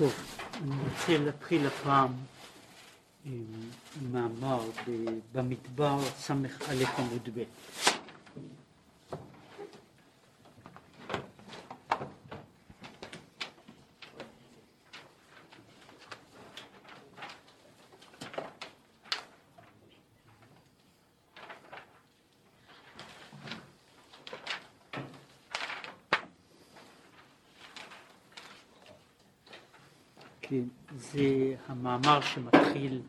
טוב, אני רוצה להתחיל הפעם עם מאמר במדבר ס"א עמוד ב'. כן, זה המאמר שמתחיל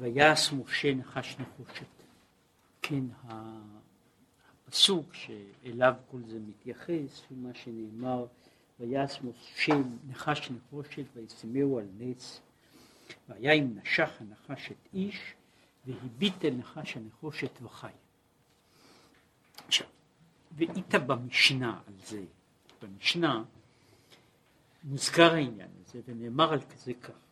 ויעש משה נחש נחושת. כן, הפסוק שאליו כל זה מתייחס הוא מה שנאמר ויעש משה נחש נחושת וישימהו על נץ והיה אם נשך הנחש את איש והביט אל נחש הנחושת וחי. עכשיו, ואית במשנה על זה, במשנה מוזכר העניין הזה ונאמר על כזה כך.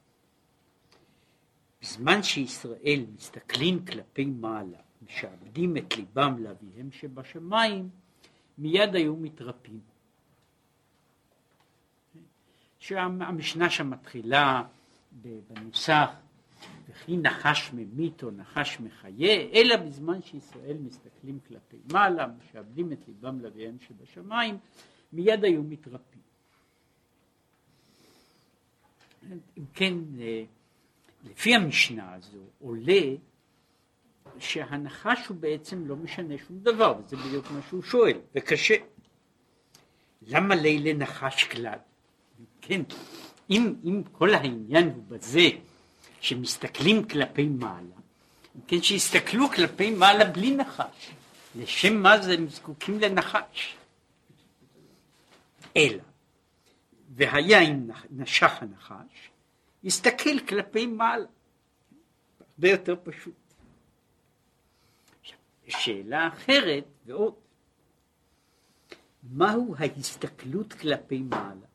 בזמן שישראל מסתכלים כלפי מעלה, משעבדים את ליבם לאביהם שבשמיים, מיד היו מתרפים. שהמשנה שם מתחילה בנוסח וכי נחש ממית או נחש מחיה, אלא בזמן שישראל מסתכלים כלפי מעלה, משעבדים את ליבם לאביהם שבשמיים, מיד היו מתרפים. אם כן, אה, לפי המשנה הזו עולה שהנחש הוא בעצם לא משנה שום דבר, וזה בדיוק מה שהוא שואל, וקשה. למה לילה נחש כלל? כן, אם, אם כל העניין הוא בזה שמסתכלים כלפי מעלה, כן, שיסתכלו כלפי מעלה בלי נחש, לשם מה זה הם זקוקים לנחש? אלא והיה אם נשך הנחש, יסתכל כלפי מעלה. הרבה יותר פשוט. שאלה אחרת ועוד, מהו ההסתכלות כלפי מעלה?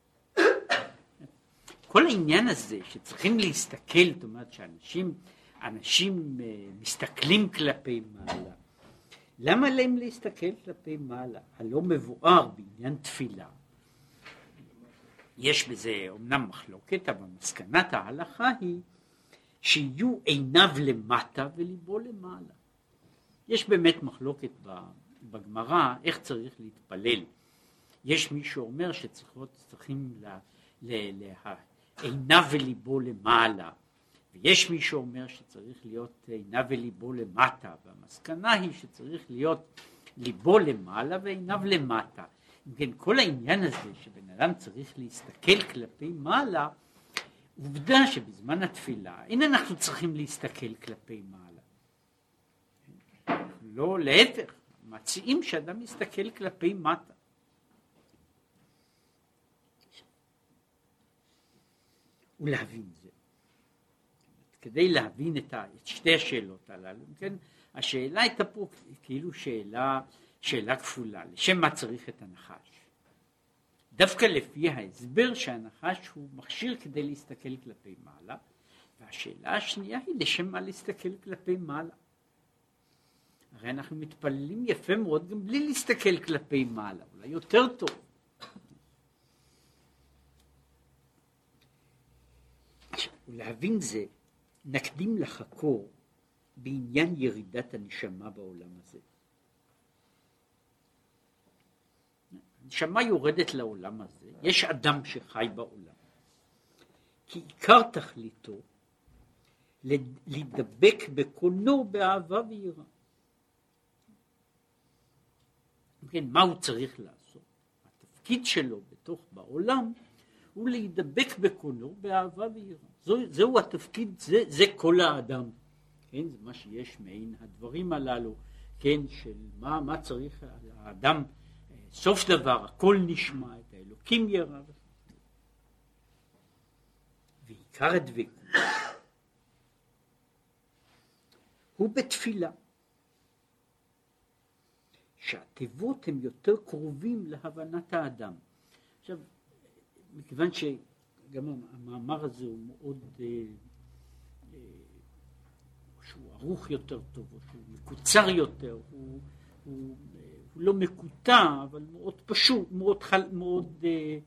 כל העניין הזה שצריכים להסתכל, זאת אומרת שאנשים אנשים אה, מסתכלים כלפי מעלה, למה להם להסתכל כלפי מעלה? הלא מבואר בעניין תפילה יש בזה אומנם מחלוקת, אבל מסקנת ההלכה היא שיהיו עיניו למטה וליבו למעלה. יש באמת מחלוקת בגמרא איך צריך להתפלל. יש מי שאומר שצריכים ל, ל, ל, עיניו וליבו למעלה, ויש מי שאומר שצריך להיות עיניו וליבו למטה, והמסקנה היא שצריך להיות ליבו למעלה ועיניו למטה. אם כן, כל העניין הזה שבן אדם צריך להסתכל כלפי מעלה, עובדה שבזמן התפילה אין אנחנו צריכים להסתכל כלפי מעלה. לא, להפך, מציעים שאדם יסתכל כלפי מטה. ולהבין זה. כדי להבין את, את שתי השאלות הללו, כן, השאלה הייתה פה כאילו שאלה שאלה כפולה, לשם מה צריך את הנחש? דווקא לפי ההסבר שהנחש הוא מכשיר כדי להסתכל כלפי מעלה, והשאלה השנייה היא לשם מה להסתכל כלפי מעלה. הרי אנחנו מתפללים יפה מאוד גם בלי להסתכל כלפי מעלה, אולי יותר טוב. ולהבין זה, נקדים לחקור בעניין ירידת הנשמה בעולם הזה. הנשמה יורדת לעולם הזה, יש אדם שחי בעולם, כי עיקר תכליתו להידבק בקונו באהבה ויראה. כן, מה הוא צריך לעשות? התפקיד שלו בתוך בעולם הוא להידבק בקונו באהבה ויראה. זו, זהו התפקיד, זה, זה כל האדם. כן, זה מה שיש מעין הדברים הללו, כן, של מה, מה צריך האדם סוף דבר הכל נשמע, את האלוקים ירא. ועיקר הדבקות הוא בתפילה. שהתיבות הם יותר קרובים להבנת האדם. עכשיו, מכיוון שגם המאמר הזה הוא מאוד, אה, אה, שהוא ערוך יותר טוב, או שהוא מקוצר יותר, הוא, הוא לא מקוטע, אבל מאוד פשוט, מאוד, חל, מאוד אה,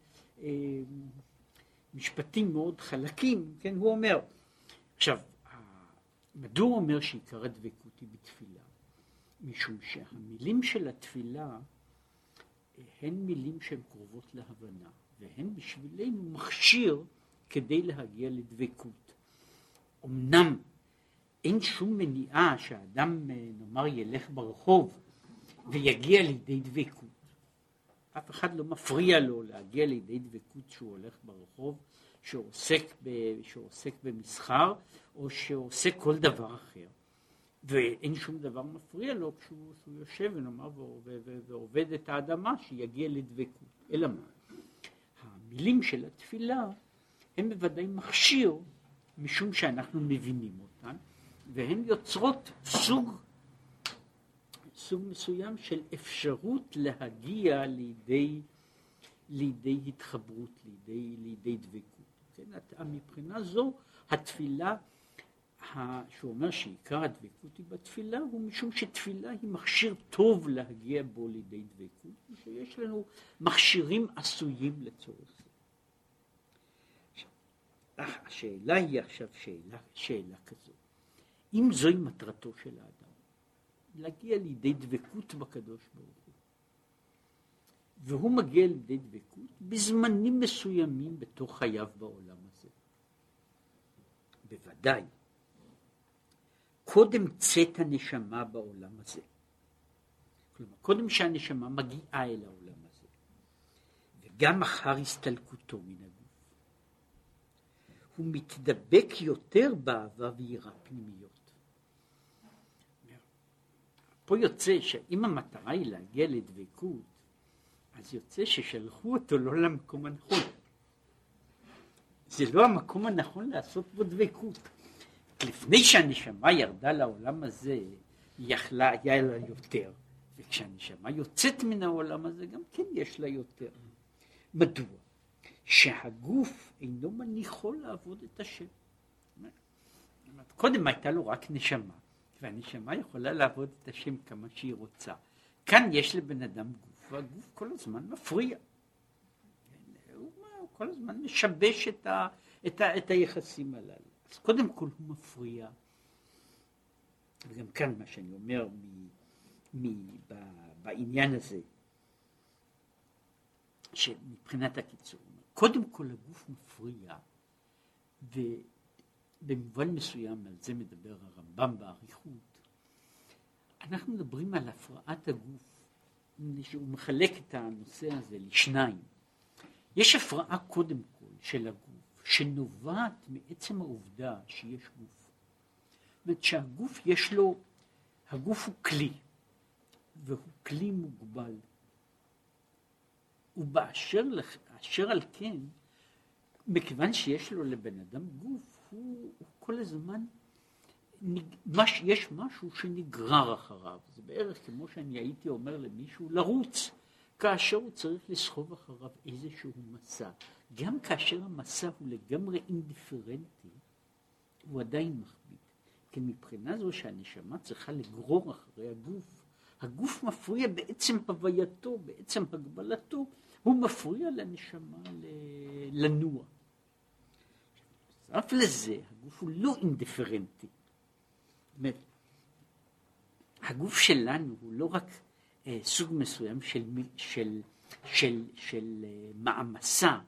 אה, משפטים מאוד חלקים, כן, הוא אומר, עכשיו, מדוע הוא אומר שעיקר הדבקות היא בתפילה? משום שהמילים של התפילה הן מילים שהן קרובות להבנה, והן בשבילנו מכשיר כדי להגיע לדבקות. אמנם אין שום מניעה שאדם, נאמר, ילך ברחוב ויגיע לידי דבקות. אף אחד לא מפריע לו להגיע לידי דבקות שהוא הולך ברחוב, שעוסק, ב, שעוסק במסחר, או שעושה כל דבר אחר. ואין שום דבר מפריע לו כשהוא, כשהוא יושב ונאמר ועובד את האדמה שיגיע לדבקות. אלא מה? המילים של התפילה הם בוודאי מכשיר משום שאנחנו מבינים אותן והן יוצרות סוג, סוג מסוים של אפשרות להגיע לידי, לידי התחברות, לידי, לידי דבקות. כן? מבחינה זו התפילה שהוא אומר שעיקר הדבקות היא בתפילה, הוא משום שתפילה היא מכשיר טוב להגיע בו לידי דבקות, ושיש לנו מכשירים עשויים לצורך זה. השאלה היא עכשיו שאלה, שאלה כזו, אם זוהי מטרתו של האדם, להגיע לידי דבקות בקדוש ברוך הוא, והוא מגיע לידי דבקות בזמנים מסוימים בתוך חייו בעולם הזה. בוודאי קודם צאת הנשמה בעולם הזה. כלומר, קודם שהנשמה מגיעה אל העולם הזה, וגם אחר הסתלקותו מן הגוף, הוא מתדבק יותר באהבה ויראה פנימיות. פה יוצא שאם המטרה היא להגיע לדבקות, אז יוצא ששלחו אותו לא למקום הנכון. זה לא המקום הנכון לעשות בו דבקות. לפני שהנשמה ירדה לעולם הזה, היא יכלה, היה לה יותר. וכשהנשמה יוצאת מן העולם הזה, גם כן יש לה יותר. מדוע? שהגוף אינו מניחו לעבוד את השם. קודם הייתה לו רק נשמה, והנשמה יכולה לעבוד את השם כמה שהיא רוצה. כאן יש לבן אדם גוף, והגוף כל הזמן מפריע. הוא כל הזמן משבש את, ה, את, ה, את היחסים הללו. אז קודם כל הוא מפריע, וגם כאן מה שאני אומר מ, מ, ב, בעניין הזה, שמבחינת הקיצור, קודם כל הגוף מפריע, ובמובן מסוים על זה מדבר הרמב"ם באריכות, אנחנו מדברים על הפרעת הגוף, שהוא מחלק את הנושא הזה לשניים. יש הפרעה קודם כל של הגוף. שנובעת מעצם העובדה שיש גוף. זאת אומרת שהגוף יש לו, הגוף הוא כלי, והוא כלי מוגבל. ובאשר אשר על כן, מכיוון שיש לו לבן אדם גוף, הוא, הוא כל הזמן, מש, יש משהו שנגרר אחריו. זה בערך כמו שאני הייתי אומר למישהו לרוץ, כאשר הוא צריך לסחוב אחריו איזשהו מסע. גם כאשר המסע הוא לגמרי אינדיפרנטי, הוא עדיין מכביד. כי מבחינה זו שהנשמה צריכה לגרור אחרי הגוף, הגוף מפריע בעצם הווייתו, בעצם הגבלתו, הוא מפריע לנשמה לנוע. אף לזה, הגוף הוא לא אינדיפרנטי. זאת אומרת, הגוף שלנו הוא לא רק אה, סוג מסוים של, של, של, של אה, מעמסה,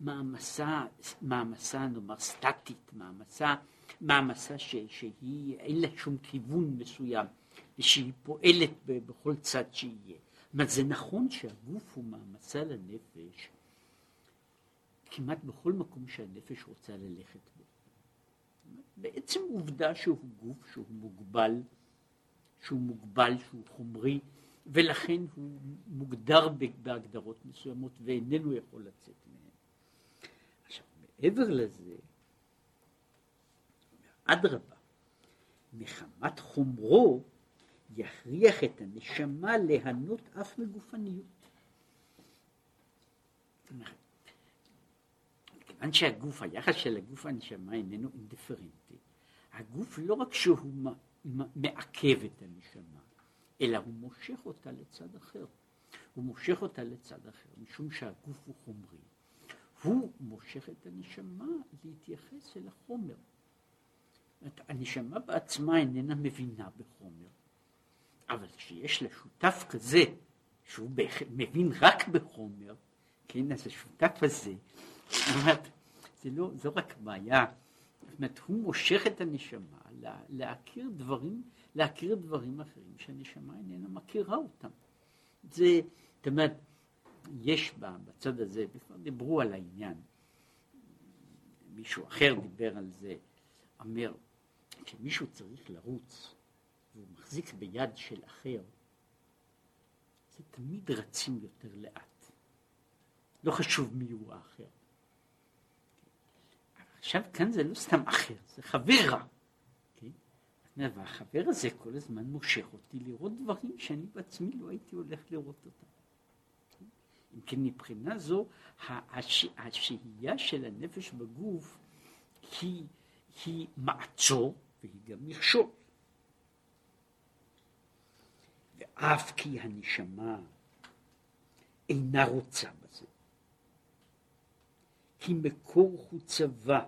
מעמסה, מעמסה נאמר סטטית, מעמסה, מעמסה ש, שהיא אין לה שום כיוון מסוים ושהיא פועלת בכל צד שיהיה. זאת זה נכון שהגוף הוא מעמסה לנפש כמעט בכל מקום שהנפש רוצה ללכת בו. בעצם עובדה שהוא גוף שהוא מוגבל, שהוא מוגבל, שהוא חומרי, ולכן הוא מוגדר בהגדרות מסוימות ואיננו יכול לצאת מהן. מעבר לזה, אדרבה, מחמת חומרו יכריח את הנשמה ליהנות אף מגופניות. כיוון שהגוף, היחס של הגוף והנשמה איננו אינדיפרנטי, הגוף לא רק שהוא מעכב את הנשמה, אלא הוא מושך אותה לצד אחר. הוא מושך אותה לצד אחר, משום שהגוף הוא חומרי. הוא מושך את הנשמה להתייחס אל החומר. הנשמה בעצמה איננה מבינה בחומר, אבל כשיש לה שותף כזה, שהוא מבין רק בחומר, כן, אז השותף הזה, זה לא, זו רק בעיה, זאת אומרת, הוא מושך את הנשמה לה, להכיר דברים, להכיר דברים אחרים שהנשמה איננה מכירה אותם. זה, זאת אומרת, יש בצד הזה, בכלל דיברו על העניין, מישהו אחר דיבר על זה, אומר, כשמישהו צריך לרוץ והוא מחזיק ביד של אחר, זה תמיד רצים יותר לאט. לא חשוב מי הוא האחר. עכשיו כאן זה לא סתם אחר, זה חבר רע. כן? והחבר הזה כל הזמן מושך אותי לראות דברים שאני בעצמי לא הייתי הולך לראות אותם. אם כן, מבחינה זו, הש... השהייה של הנפש בגוף היא, היא מעצור והיא גם מכשול. ואף כי הנשמה אינה רוצה בזה, כי מקור חוצבה,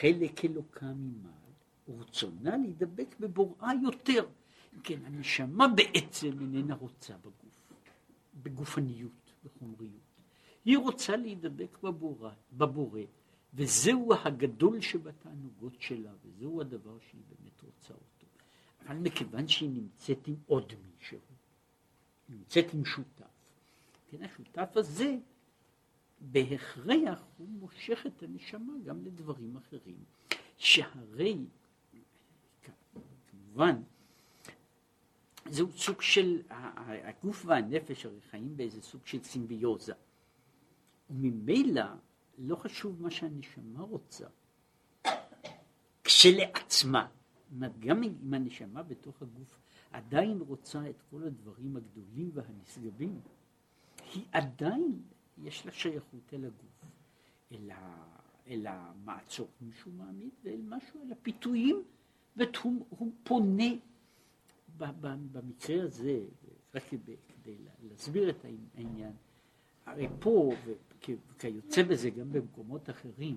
חלק אלוקה ממעל, ורצונה להידבק בבוראה יותר. כן, הנשמה בעצם איננה רוצה בגוף, בגופניות, בחומריות. היא רוצה להידבק בבורא, בבורא, וזהו הגדול שבתענוגות שלה, וזהו הדבר שהיא באמת רוצה אותו. אבל מכיוון שהיא נמצאת עם עוד מישהו, נמצאת עם שותף, כן, השותף הזה בהכרח הוא מושך את הנשמה גם לדברים אחרים, שהרי כמובן זהו סוג של, הגוף והנפש הרי חיים באיזה סוג של סימביוזה, וממילא לא חשוב מה שהנשמה רוצה, כשלעצמה, גם אם הנשמה בתוך הגוף עדיין רוצה את כל הדברים הגדולים והנשגבים, היא עדיין יש לה שייכות אל הגוף, אל, ה, אל המעצור שהוא מעמיד ואל משהו, אל הפיתויים, והוא הוא פונה במקרה הזה, רק כדי להסביר את העניין, הרי פה, וכיוצא בזה גם במקומות אחרים,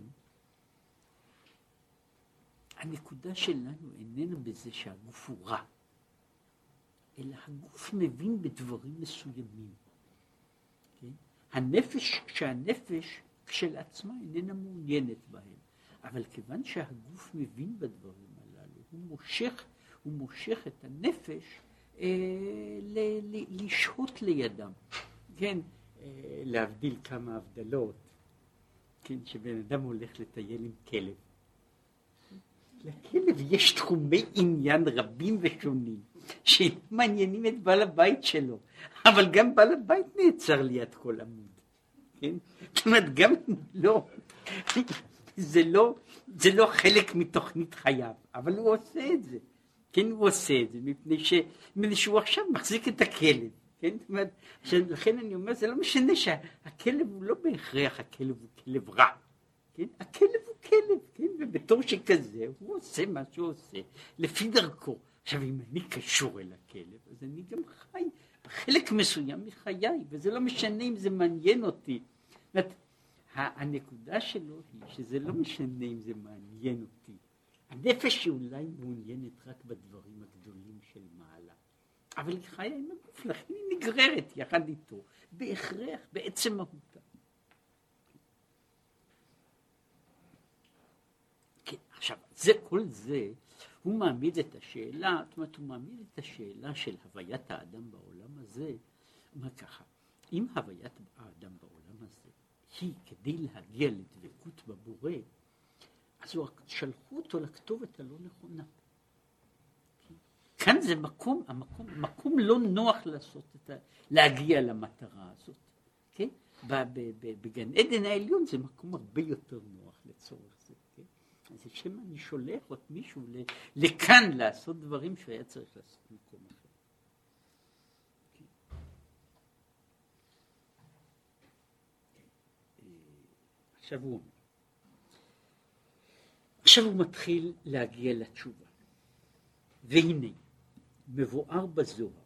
הנקודה שלנו איננה בזה שהגוף הוא רע, אלא הגוף מבין בדברים מסוימים. הנפש, שהנפש כשלעצמה איננה מעוניינת בהם, אבל כיוון שהגוף מבין בדברים הללו, הוא מושך, הוא מושך את הנפש אה, ל, ל, לשהות לידם. כן, אה, להבדיל כמה הבדלות, כן, שבן אדם הולך לטייל עם כלב. לכלב יש תחומי עניין רבים ושונים, שמעניינים את בעל הבית שלו, אבל גם בעל הבית נעצר ליד כל עמוד, כן? זאת אומרת, גם לא, זה לא, זה לא חלק מתוכנית חייו, אבל הוא עושה את זה, כן, הוא עושה את זה, מפני, ש, מפני שהוא עכשיו מחזיק את הכלב, כן, זאת אומרת, לכן אני אומר, זה לא משנה שהכלב הוא לא בהכרח, הכלב הוא כלב רע, כן, הכלב הוא כלב, כן, ובתור שכזה, הוא עושה מה שהוא עושה, לפי דרכו. עכשיו, אם אני קשור אל הכלב, אז אני גם חי חלק מסוים מחיי, וזה לא משנה אם זה מעניין אותי. זאת הנקודה שלו היא שזה לא משנה אם זה מעניין אותי. הנפש היא אולי מעוניינת רק בדברים הגדולים של מעלה, אבל היא חיה עם הגוף, לכן היא נגררת יחד איתו, בהכרח, בעצם מהותה. כן, עכשיו, זה, כל זה הוא מעמיד את השאלה, זאת אומרת, הוא מעמיד את השאלה של הוויית האדם בעולם הזה, אומר ככה, אם הוויית האדם בעולם הזה היא כדי להגיע לדבקות בבורא, אז הוא, שלחו אותו לכתובת הלא נכונה. כאן זה מקום, המקום, מקום לא נוח לעשות את ה... להגיע למטרה הזאת, כן? בגן עדן העליון זה מקום הרבה יותר נוח לצורך זה. שמא אני שולח עוד מישהו לכאן לעשות דברים שהיה צריך לעשות במקום אחר. כן. עכשיו הוא אומר, עכשיו הוא מתחיל להגיע לתשובה. והנה, מבואר בזוהר,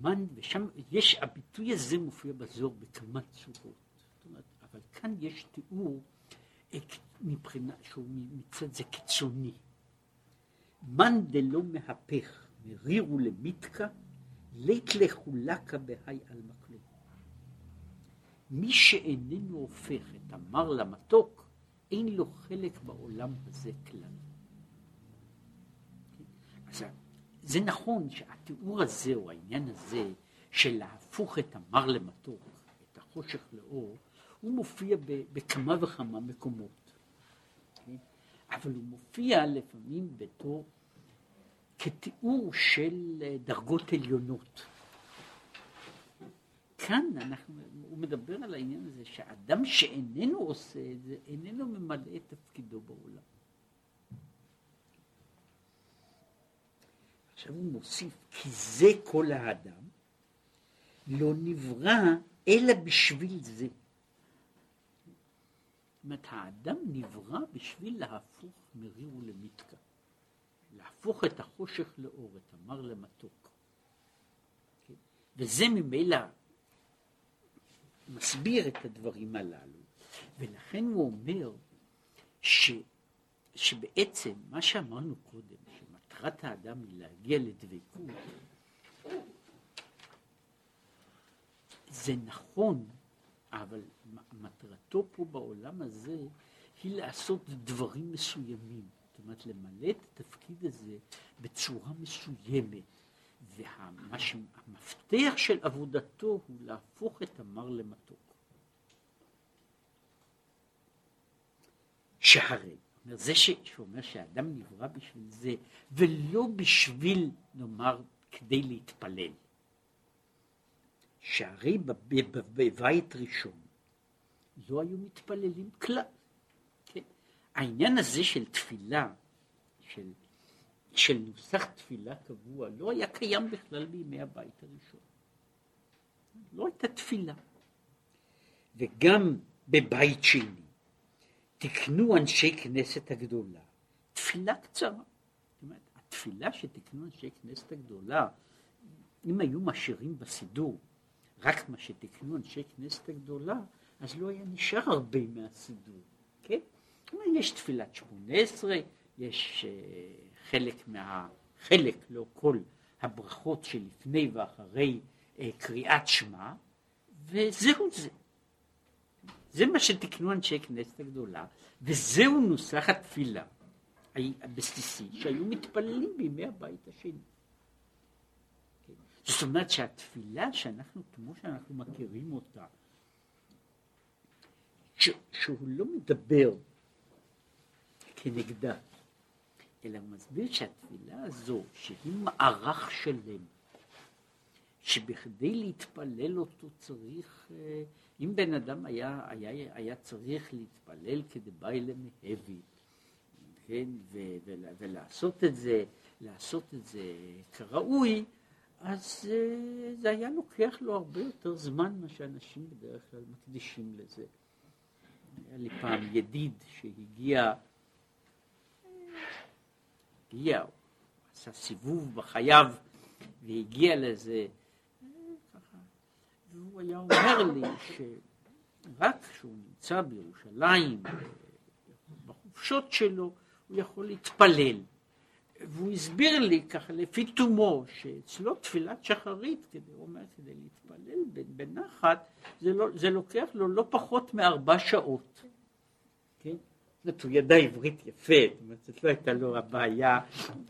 מן, ושם יש, הביטוי הזה מופיע בזוהר בכמה צורות. אבל כאן יש תיאור מבחינה, שהוא מצד זה קיצוני. מן דלא מהפך, מרירו למיתקה, לית לחולקה בהי על מקלו. מי שאיננו הופך את המר למתוק, אין לו חלק בעולם הזה כלל. אז זה נכון שהתיאור הזה, או העניין הזה, של להפוך את המר למתוק, את החושך לאור, הוא מופיע בכמה וכמה מקומות. אבל הוא מופיע לפעמים בתור, כתיאור של דרגות עליונות. כאן אנחנו, הוא מדבר על העניין הזה שאדם שאיננו עושה את זה, איננו ממלא את תפקידו בעולם. עכשיו הוא מוסיף, כי זה כל האדם, לא נברא אלא בשביל זה. אומרת, האדם נברא בשביל להפוך מריר ולמיתקה. להפוך את החושך לאור, את המר למתוק. כן? וזה ממילא מסביר את הדברים הללו, ולכן הוא אומר ש, שבעצם מה שאמרנו קודם, שמטרת האדם היא להגיע לדבקות, זה נכון, אבל מטרתו פה בעולם הזה היא לעשות דברים מסוימים. זאת אומרת, למלא את התפקיד הזה בצורה מסוימת. והמפתח של עבודתו הוא להפוך את המר למתוק. שהרי, זה שאומר שהאדם נברא בשביל זה, ולא בשביל, נאמר, כדי להתפלל. שהרי בבית ראשון לא היו מתפללים כלל. כן? העניין הזה של תפילה, של של נוסח תפילה קבוע לא היה קיים בכלל בימי הבית הראשון. לא הייתה תפילה. וגם בבית שני תקנו אנשי כנסת הגדולה תפילה קצרה. התפילה שתקנו אנשי כנסת הגדולה, אם היו משאירים בסידור רק מה שתקנו אנשי כנסת הגדולה, אז לא היה נשאר הרבה מהסידור, כן? יש תפילת שמונה עשרה, יש uh, חלק מה... חלק, לא כל, הברכות שלפני ואחרי אה, קריאת שמע, וזהו זה. זה מה שתיקנו אנשי כנסת הגדולה, וזהו נוסח התפילה הבסיסי שהיו מתפללים בימי הבית השני. זאת אומרת שהתפילה שאנחנו, כמו שאנחנו מכירים אותה, שהוא לא מדבר כנגדה, אלא הוא מסביר שהתפילה הזו, שהיא מערך שלם, שבכדי להתפלל אותו צריך, אה, אם בן אדם היה, היה, היה צריך להתפלל כדבעי למהבי, כן, ו, ו, ולעשות את זה, לעשות את זה כראוי, אז אה, זה היה לוקח לו הרבה יותר זמן מה שאנשים בדרך כלל מקדישים לזה. היה לי פעם ידיד שהגיע הגיע, עשה סיבוב בחייו והגיע לזה, והוא היה אומר לי שרק כשהוא נמצא בירושלים, בחופשות שלו, הוא יכול להתפלל. והוא הסביר לי ככה לפי תומו, שאצלו תפילת שחרית, כדי, הוא אומר, כדי להתפלל בנחת, זה, לא, זה לוקח לו לא פחות מארבע שעות. כן? זאת הוא ידע עברית יפה, זאת אומרת, זאת לא הייתה לו הבעיה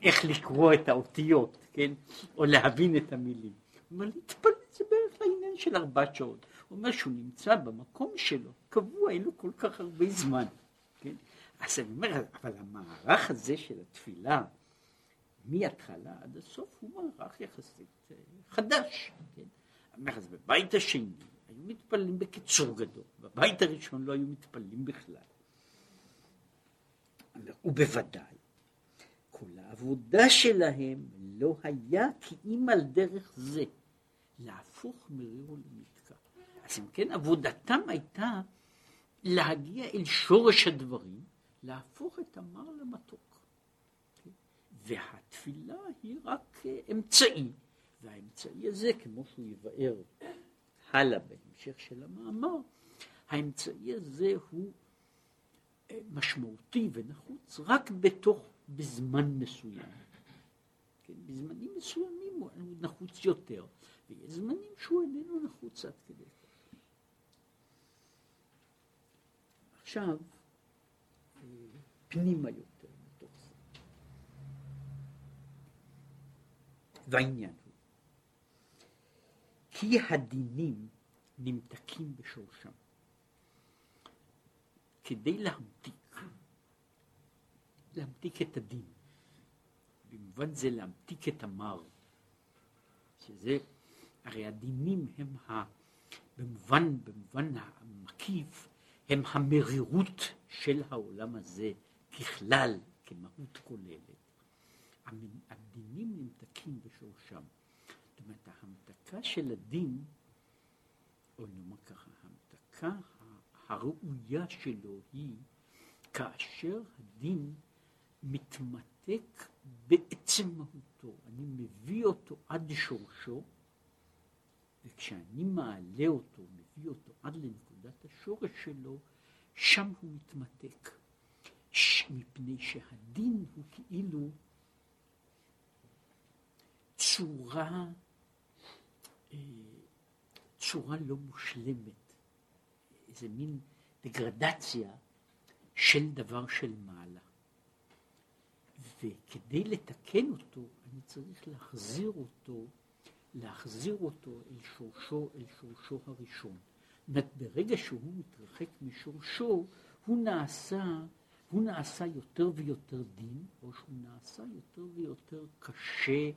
איך לקרוא את האותיות, כן? או להבין את המילים. הוא אומר, להתפלל זה בערך לעניין של ארבע שעות. הוא אומר שהוא נמצא במקום שלו, קבוע, אין לו כל כך הרבה זמן, כן? אז אני אומר, אבל המערך הזה של התפילה, מההתחלה עד הסוף, הוא מערך יחסית אה, חדש, כן? אז בבית השני היו מתפללים בקיצור גדול, בבית הראשון לא היו מתפללים בכלל. ובוודאי, כל העבודה שלהם לא היה כי אם על דרך זה, להפוך מריר למתקע. אז אם כן, עבודתם הייתה להגיע אל שורש הדברים, להפוך את המר למתוק. והתפילה היא רק אמצעי, והאמצעי הזה, כמו שהוא יבאר הלאה בהמשך של המאמר, האמצעי הזה הוא אה, משמעותי ונחוץ רק בתוך, בזמן מסוים. כן, בזמנים מסוימים הוא נחוץ יותר, ויש זמנים שהוא איננו נחוץ עד כדי כך. עכשיו, אה, פנימה יותר מתוך זה. והעניין הוא, כי הדינים נמתקים בשורשם. כדי להמתיק, להמתיק את הדין. במובן זה להמתיק את המר, שזה, הרי הדינים הם ה... במובן, במובן המקיף, הם המרירות של העולם הזה ככלל, כמהות כוללת. הדינים נמתקים בשורשם. זאת אומרת, ההמתקה של הדין, או נאמר ככה, ההמתקה הראויה שלו היא כאשר הדין מתמתק בעצם מהותו. אני מביא אותו עד שורשו, וכשאני מעלה אותו, מביא אותו עד לנקודת השורש שלו, שם הוא מתמתק. מפני שהדין הוא כאילו צורה, אה, צורה לא מושלמת. איזה מין דגרדציה של דבר של מעלה. וכדי לתקן אותו, אני צריך להחזיר אותו, להחזיר אותו אל שורשו, אל שורשו הראשון. זאת ברגע שהוא מתרחק משורשו, הוא נעשה, הוא נעשה יותר ויותר דין, או שהוא נעשה יותר ויותר קשה,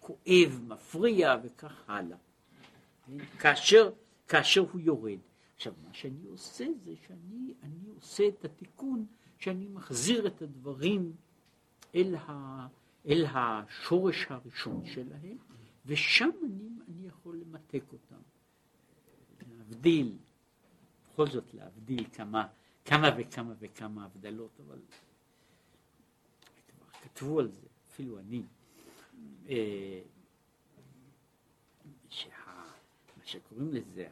כואב, מפריע וכך הלאה. כאשר כאשר הוא יורד. עכשיו, מה שאני עושה זה שאני אני עושה את התיקון, שאני מחזיר את הדברים אל, ה, אל השורש הראשון שלהם, ושם אני, אני יכול למתק אותם. להבדיל, בכל זאת להבדיל כמה, כמה וכמה וכמה הבדלות, אבל כבר כתבו על זה, אפילו אני. אה, שקוראים לזה,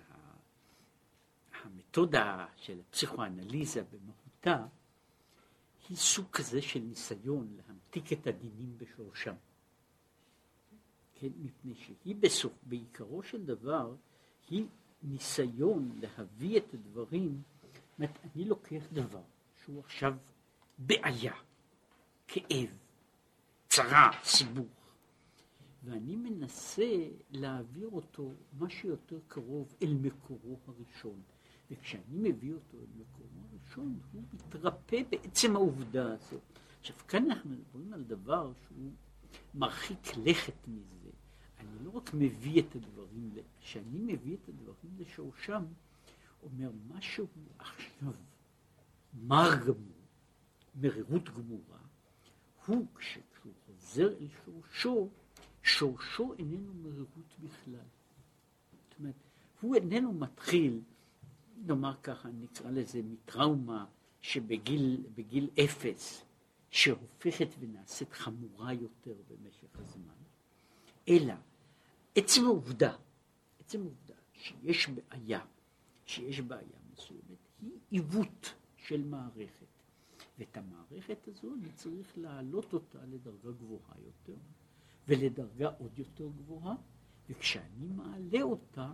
המתודה של הפסיכואנליזה במהותה, היא סוג כזה של ניסיון להמתיק את הדינים בשורשם. כן, מפני שהיא בסוף, בעיקרו של דבר, היא ניסיון להביא את הדברים, זאת אומרת, אני לוקח דבר שהוא עכשיו בעיה, כאב, צרה, סיבוך, ואני מנסה להעביר אותו מה שיותר קרוב אל מקורו הראשון. וכשאני מביא אותו אל מקורו הראשון, הוא מתרפא בעצם העובדה הזאת. עכשיו, כאן אנחנו מדברים על דבר שהוא מרחיק לכת מזה. אני לא רק מביא את הדברים, כשאני מביא את הדברים לשורשם, אומר משהו עכשיו מר גמור, מרירות גמורה, הוא כשהוא חוזר אל שורשו, שורשו איננו מרירות בכלל. זאת אומרת, הוא איננו מתחיל, נאמר ככה, נקרא לזה מטראומה שבגיל אפס, שהופכת ונעשית חמורה יותר במשך הזמן, אלא עצם העובדה, עצם העובדה שיש בעיה, שיש בעיה מסוימת, היא עיוות של מערכת. ואת המערכת הזו אני צריך להעלות אותה לדרגה גבוהה יותר. ולדרגה עוד יותר גבוהה, וכשאני מעלה אותה,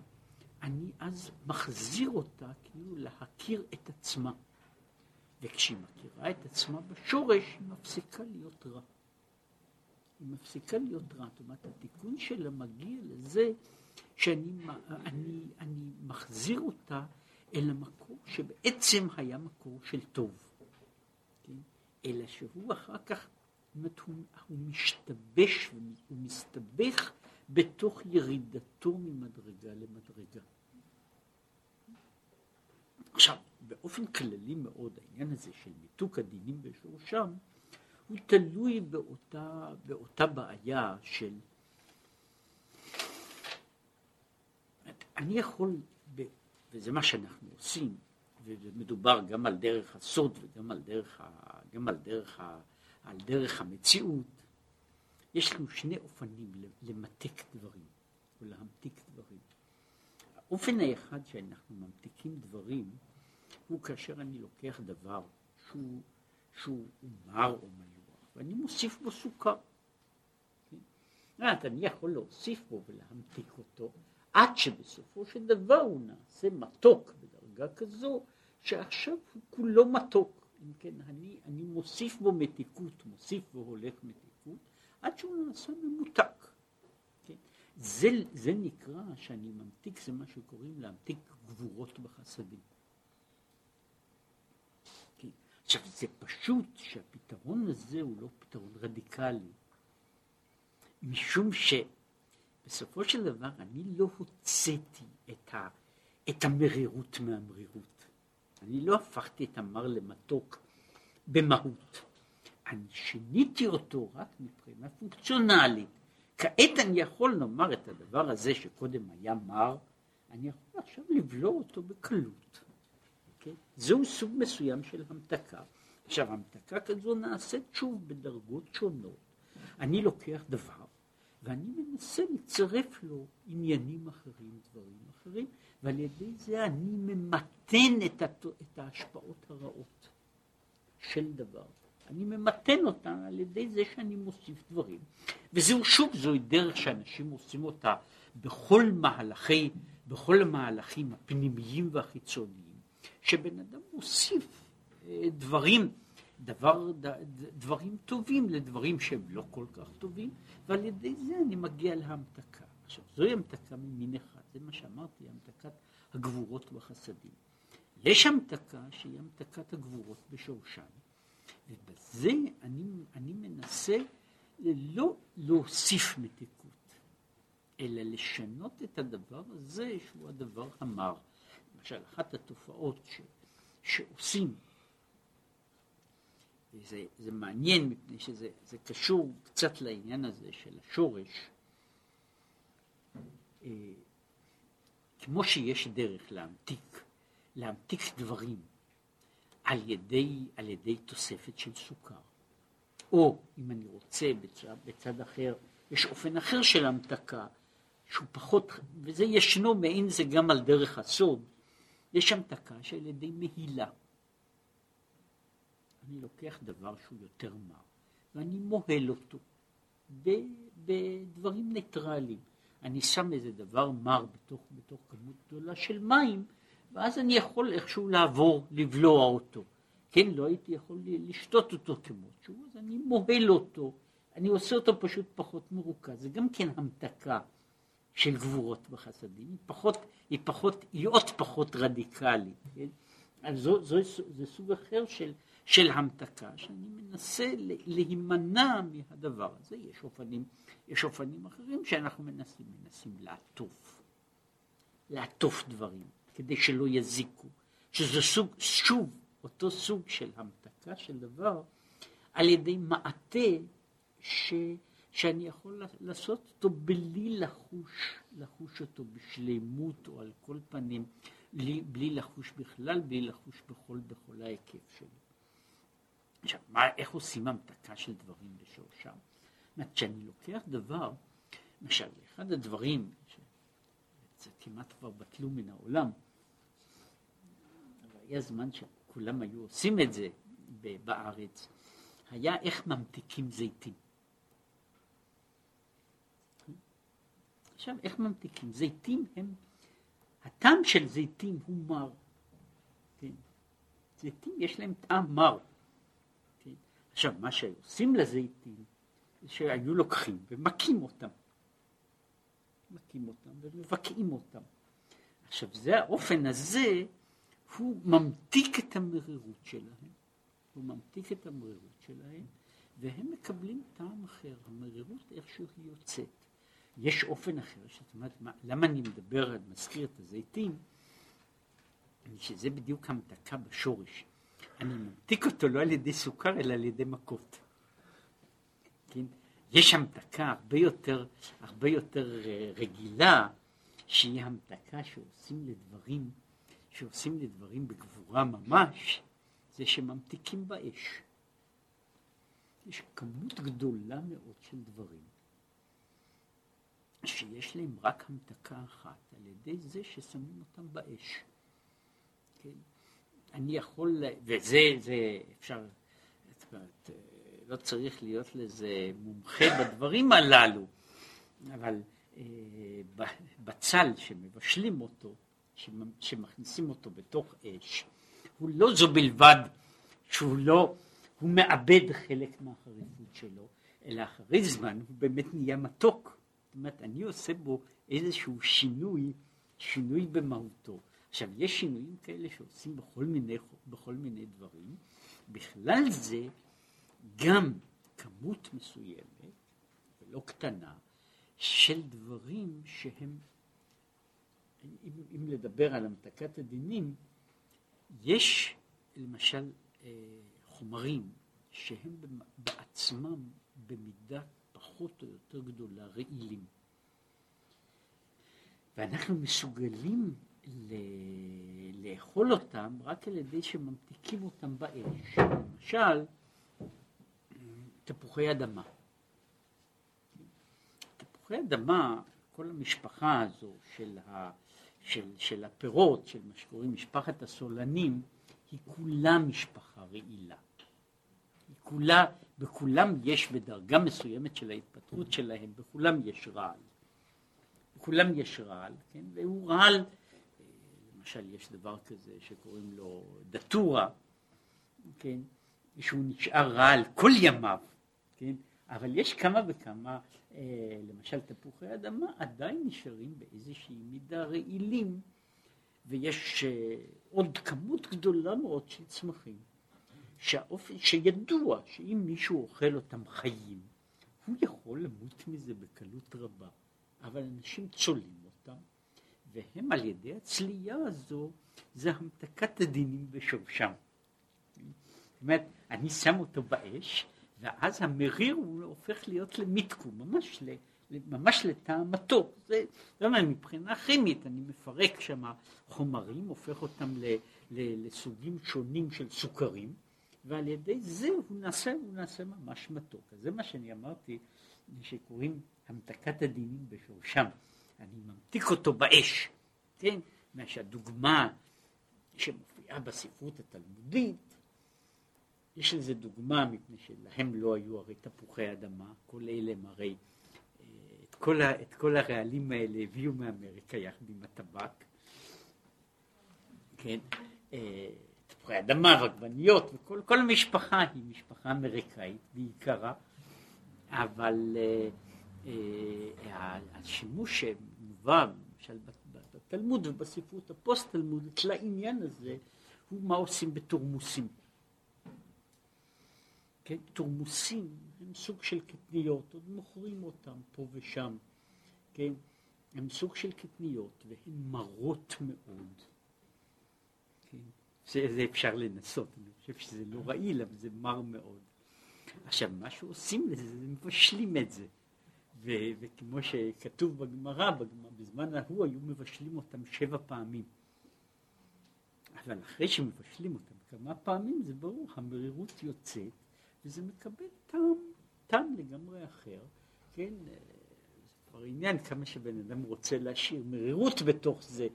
אני אז מחזיר אותה כאילו להכיר את עצמה. וכשהיא מכירה את עצמה בשורש, היא מפסיקה להיות רע. היא מפסיקה להיות רע. זאת אומרת, התיקון שלה מגיע לזה שאני אני, אני מחזיר אותה אל המקור שבעצם היה מקור של טוב. אלא שהוא אחר כך אומרת, הוא, משתבש ומסתבך בתוך ירידתו ממדרגה למדרגה. עכשיו, באופן כללי מאוד, העניין הזה של מיתוק הדינים בשורשם, הוא תלוי באותה, באותה בעיה של... אני יכול, וזה מה שאנחנו עושים, ומדובר גם על דרך הסוד וגם על דרך, ה, גם על דרך ה, על דרך המציאות, יש לנו שני אופנים למתק דברים, או להמתיק דברים. האופן האחד שאנחנו ממתיקים דברים, הוא כאשר אני לוקח דבר שהוא, שהוא מר או מלוח, ואני מוסיף בו סוכר. כן? אני יכול להוסיף בו ולהמתיק אותו, עד שבסופו של דבר הוא נעשה מתוק בדרגה כזו, שעכשיו הוא כולו מתוק. אם כן, אני, אני מוסיף בו מתיקות, מוסיף בו הולך מתיקות, עד שהוא נעשה ממותק. כן? זה, זה נקרא שאני ממתיק, זה מה שקוראים להמתיק גבורות בחסדים. כן? עכשיו, זה פשוט שהפתרון הזה הוא לא פתרון רדיקלי, משום שבסופו של דבר אני לא הוצאתי את, ה, את המרירות מהמרירות. אני לא הפכתי את המר למתוק במהות. אני שיניתי אותו רק מבחינה פונקציונלית. כעת אני יכול לומר את הדבר הזה שקודם היה מר, אני יכול עכשיו לבלוע אותו בקלות. Okay? כן? זהו סוג מסוים של המתקה. עכשיו, המתקה כזו נעשית שוב בדרגות שונות. אני לוקח דבר ואני מנסה לצרף לו עניינים אחרים, דברים אחרים, ועל ידי זה אני ממתן את, הת... את ההשפעות הרעות של דבר. אני ממתן אותן על ידי זה שאני מוסיף דברים. וזהו שוב, זוהי דרך שאנשים עושים אותה בכל מהלכי, בכל המהלכים הפנימיים והחיצוניים, שבן אדם מוסיף אה, דברים, דבר, דברים טובים לדברים שהם לא כל כך טובים, ועל ידי זה אני מגיע להמתקה. עכשיו, זוהי המתקה ממין אחד, זה מה שאמרתי, המתקת הגבורות והחסדים. יש המתקה שהיא המתקת הגבורות בשורשן, ובזה אני, אני מנסה לא להוסיף מתיקות, אלא לשנות את הדבר הזה שהוא הדבר המר. למשל, אחת התופעות ש, שעושים, וזה זה מעניין מפני שזה קשור קצת לעניין הזה של השורש, אה, כמו שיש דרך להמתיק, להמתיק דברים על ידי, על ידי תוספת של סוכר, או אם אני רוצה בצד, בצד אחר, יש אופן אחר של המתקה, שהוא פחות, וזה ישנו מעין זה גם על דרך הסוד, יש המתקה שעל ידי מהילה. אני לוקח דבר שהוא יותר מר, ואני מוהל אותו בדברים ניטרליים. אני שם איזה דבר מר בתוך, בתוך כמות גדולה של מים, ואז אני יכול איכשהו לעבור, לבלוע אותו. כן, לא הייתי יכול לשתות אותו כמו שהוא, אז אני מוהל אותו, אני עושה אותו פשוט פחות מרוכז. זה גם כן המתקה של גבורות בחסדים, היא פחות, היא פחות, היא עוד פחות רדיקלית. כן? אז זו, זו, זה סוג אחר של, של המתקה, שאני מנסה להימנע מהדבר הזה. יש אופנים, יש אופנים אחרים שאנחנו מנסים, מנסים לעטוף, לעטוף דברים, כדי שלא יזיקו, שזה סוג, שוב, אותו סוג של המתקה של דבר, על ידי מעטה ש, שאני יכול לעשות אותו בלי לחוש, לחוש אותו בשלמות או על כל פנים, בלי, בלי לחוש בכלל, בלי לחוש בכל, בכל ההיקף שלו. עכשיו, מה, איך עושים המתקה של דברים בשורשם? אומרת, כשאני לוקח דבר, למשל, אחד הדברים, שזה כמעט כבר בטלו מן העולם, היה זמן שכולם היו עושים את זה בארץ, היה איך ממתיקים זיתים. עכשיו, איך ממתיקים? זיתים הם, הטעם של זיתים הוא מר. כן? זיתים יש להם טעם מר. עכשיו, מה שעושים לזיתים, שהיו לוקחים ומכים אותם. מכים אותם ומבקעים אותם. עכשיו, זה האופן הזה, הוא ממתיק את המרירות שלהם. הוא ממתיק את המרירות שלהם, והם מקבלים טעם אחר. המרירות איכשהו היא יוצאת. יש אופן אחר, זאת אומרת, מה, למה אני מדבר, אני מזכיר את הזיתים, שזה בדיוק המתקה בשורש. אני ממתיק אותו לא על ידי סוכר, אלא על ידי מכות. כן? יש המתקה הרבה יותר, הרבה יותר אה, רגילה, שהיא המתקה שעושים לדברים, שעושים לדברים בגבורה ממש, זה שממתיקים באש. יש כמות גדולה מאוד של דברים שיש להם רק המתקה אחת, על ידי זה ששמים אותם באש. כן? אני יכול, וזה, זה אפשר, זאת אומרת, לא צריך להיות לזה מומחה בדברים הללו, אבל אה, בצל שמבשלים אותו, שמכניסים אותו בתוך אש, הוא לא זו בלבד שהוא לא, הוא מאבד חלק מהחריפות שלו, אלא אחרי זמן הוא באמת נהיה מתוק. זאת אומרת, אני עושה בו איזשהו שינוי, שינוי במהותו. עכשיו, יש שינויים כאלה שעושים בכל מיני, בכל מיני דברים, בכלל זה גם כמות מסוימת, ולא קטנה, של דברים שהם, אם, אם לדבר על המתקת הדינים, יש למשל אה, חומרים שהם בעצמם במידה פחות או יותר גדולה רעילים. ואנחנו מסוגלים לאכול אותם רק על ידי שממתיקים אותם באש. למשל, תפוחי אדמה. תפוחי אדמה, כל המשפחה הזו של, ה, של, של הפירות, של מה שקוראים משפחת הסולנים, היא כולה משפחה רעילה. היא כולה, בכולם יש בדרגה מסוימת של ההתפתחות שלהם, בכולם יש רעל. בכולם יש רעל, כן? והוא רעל, למשל יש דבר כזה שקוראים לו דטורה, כן? שהוא נשאר רעל כל ימיו, כן? אבל יש כמה וכמה, אה, למשל תפוחי אדמה, עדיין נשארים באיזושהי מידה רעילים, ויש אה, עוד כמות גדולה מאוד של צמחים, שהאופן, שידוע שאם מישהו אוכל אותם חיים, הוא יכול למות מזה בקלות רבה, אבל אנשים צולים אותם, והם על ידי הצלייה הזו, זה המתקת הדינים בשורשם. זאת אומרת, אני שם אותו באש, ואז המריר הוא הופך להיות למיתקו, ממש, ממש לטעם מתוק. זה, זה אומר, מבחינה כימית אני מפרק שם חומרים, הופך אותם ל, ל, לסוגים שונים של סוכרים, ועל ידי זה הוא נעשה, הוא נעשה ממש מתוק. אז זה מה שאני אמרתי, שקוראים המתקת הדינים בשורשם. אני ממתיק אותו באש, כן? מה שהדוגמה שמופיעה בספרות התלמודית יש לזה דוגמה מפני שלהם לא היו הרי תפוחי אדמה, כל אלה הם הרי, אה, את כל, ה, את כל הרעלים האלה הביאו מאמריקה יחד עם הטבק, כן, אה, תפוחי אדמה ועגבניות וכל כל המשפחה היא משפחה אמריקאית בעיקרה, אבל אה, השימוש שמובא למשל בתלמוד ובספרות הפוסט תלמודית לעניין הזה הוא מה עושים בתורמוסים. כן, תורמוסים הם סוג של קטניות, עוד מוכרים אותם פה ושם, כן, הם סוג של קטניות והן מרות מאוד. כן, זה, זה אפשר לנסות, אני חושב שזה לא רעיל, אבל זה מר מאוד. עכשיו, מה שעושים לזה, זה מבשלים את זה. ו- וכמו שכתוב בגמרא, בזמן ההוא היו מבשלים אותם שבע פעמים. אבל אחרי שמבשלים אותם כמה פעמים, זה ברור, המרירות יוצאת, וזה מקבל טעם, טעם לגמרי אחר, כן, זה כבר עניין כמה שבן אדם רוצה להשאיר מרירות בתוך זה,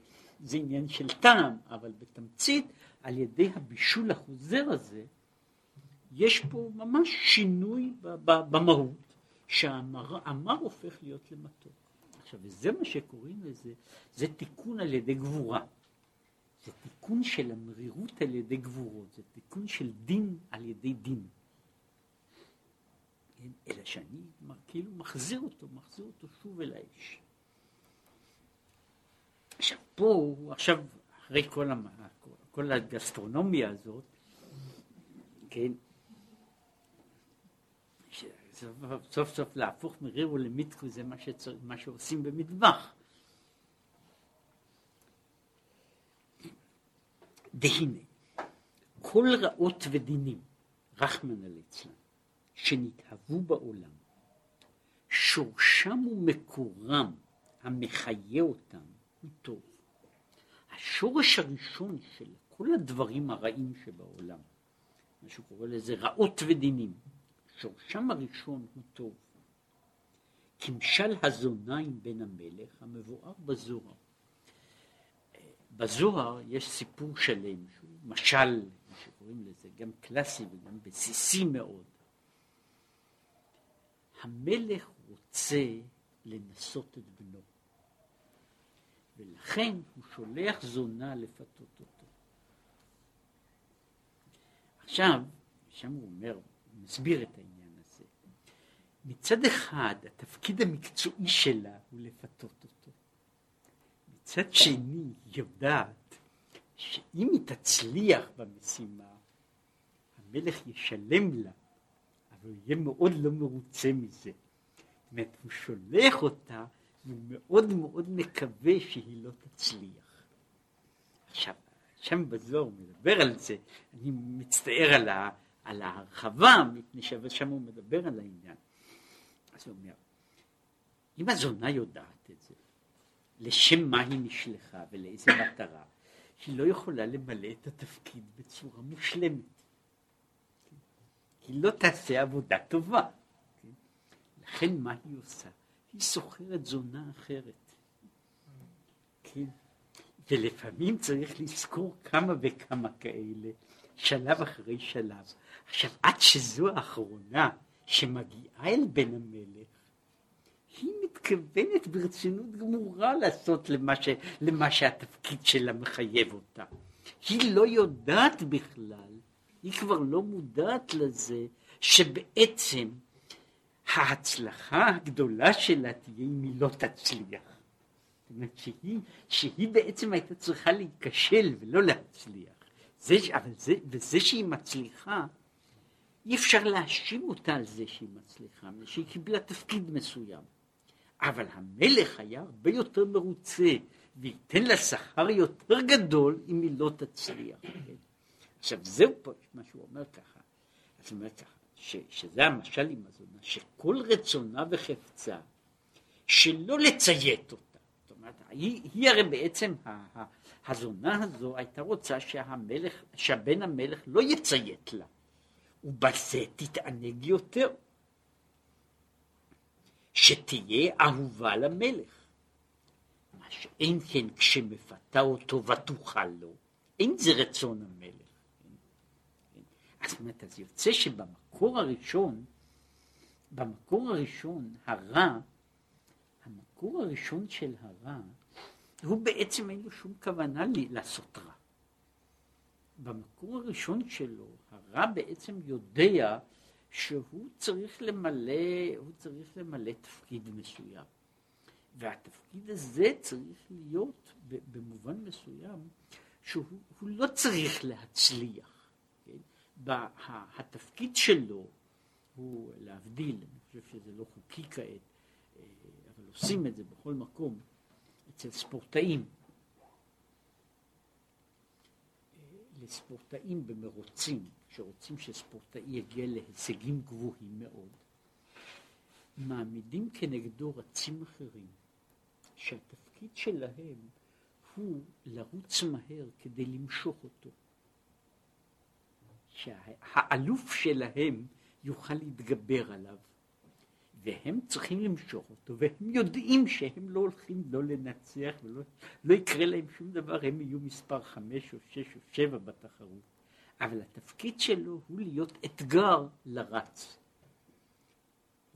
זה עניין של טעם, אבל בתמצית, על ידי הבישול החוזר הזה, יש פה ממש שינוי במהות, שהמר הופך להיות למתוק. עכשיו, וזה מה שקוראים לזה, זה תיקון על ידי גבורה. זה תיקון של המרירות על ידי גבורות, זה תיקון של דין על ידי דין. כן? אלא שאני כאילו מחזיר אותו, מחזיר אותו שוב אל האש. עכשיו פה, עכשיו, אחרי כל, המ... כל הגסטרונומיה הזאת, כן, סוף סוף להפוך מרירו למיתקו זה מה, שצר... מה שעושים במטבח. דהנה, כל רעות ודינים, רחמנא ליצלן, שנתהוו בעולם, שורשם ומקורם המחיה אותם הוא טוב. השורש הראשון של כל הדברים הרעים שבעולם, מה שהוא קורא לזה רעות ודינים, שורשם הראשון הוא טוב. כמשל הזוניים בן המלך המבואר בזוהר. בזוהר יש סיפור שלם, שהוא משל, שקוראים לזה, גם קלאסי וגם בסיסי מאוד. המלך רוצה לנסות את בנו, ולכן הוא שולח זונה לפתות אותו. עכשיו, שם הוא אומר, מסביר את העניין הזה. מצד אחד, התפקיד המקצועי שלה הוא לפתות אותו. מצד שני, היא יודעת שאם היא תצליח במשימה, המלך ישלם לה, אבל הוא יהיה מאוד לא מרוצה מזה. זאת אומרת, הוא שולח אותה, והוא מאוד מאוד מקווה שהיא לא תצליח. עכשיו, שם בזוהר מדבר על זה, אני מצטער על, ה, על ההרחבה, מפני ששם הוא מדבר על העניין. אז הוא אומר, אם הזונה יודעת את זה, לשם מה היא נשלחה ולאיזה מטרה, היא לא יכולה למלא את התפקיד בצורה מושלמת. היא לא תעשה עבודה טובה. לכן מה היא עושה? היא שוכרת זונה אחרת. כן? ולפעמים צריך לזכור כמה וכמה כאלה, שלב אחרי שלב. עכשיו, עד שזו האחרונה שמגיעה אל בן המלך, היא מתכוונת ברצינות גמורה לעשות למה, ש, למה שהתפקיד שלה מחייב אותה. היא לא יודעת בכלל, היא כבר לא מודעת לזה, שבעצם ההצלחה הגדולה שלה תהיה אם היא לא תצליח. זאת אומרת שהיא, שהיא בעצם הייתה צריכה להיכשל ולא להצליח. זה, אבל זה, וזה שהיא מצליחה, אי אפשר להאשים אותה על זה שהיא מצליחה, שהיא קיבלה תפקיד מסוים. אבל המלך היה הרבה יותר מרוצה, וייתן לה שכר יותר גדול אם היא לא תצליח. כן? עכשיו זהו פה מה שהוא אומר ככה, אז הוא אומר ככה, ש, שזה המשל עם הזונה, שכל רצונה וחפצה שלא לציית אותה. זאת אומרת, היא, היא הרי בעצם, הזונה הזו הייתה רוצה שהמלך, שהבן המלך לא יציית לה, ובזה תתענג יותר. שתהיה אהובה למלך. מה שאין כן כשמפתה אותו ותוכל לו, אין זה רצון המלך. אז אומרת, אז יוצא שבמקור הראשון, במקור הראשון, הרע, המקור הראשון של הרע, הוא בעצם אין לו שום כוונה לעשות רע. במקור הראשון שלו, הרע בעצם יודע שהוא צריך למלא, הוא צריך למלא תפקיד מסוים. והתפקיד הזה צריך להיות במובן מסוים שהוא לא צריך להצליח. כן? בה, התפקיד שלו הוא להבדיל, אני חושב שזה לא חוקי כעת, אה, אבל עושים את זה בכל מקום, אצל ספורטאים. אה, לספורטאים במרוצים, שרוצים שספורטאי יגיע להישגים גבוהים מאוד, מעמידים כנגדו רצים אחרים, שהתפקיד שלהם הוא לרוץ מהר כדי למשוך אותו. שהאלוף שלהם יוכל להתגבר עליו, והם צריכים למשוך אותו, והם יודעים שהם לא הולכים לא לנצח ולא לא יקרה להם שום דבר, הם יהיו מספר חמש או שש או שבע בתחרות. אבל התפקיד שלו הוא להיות אתגר לרץ.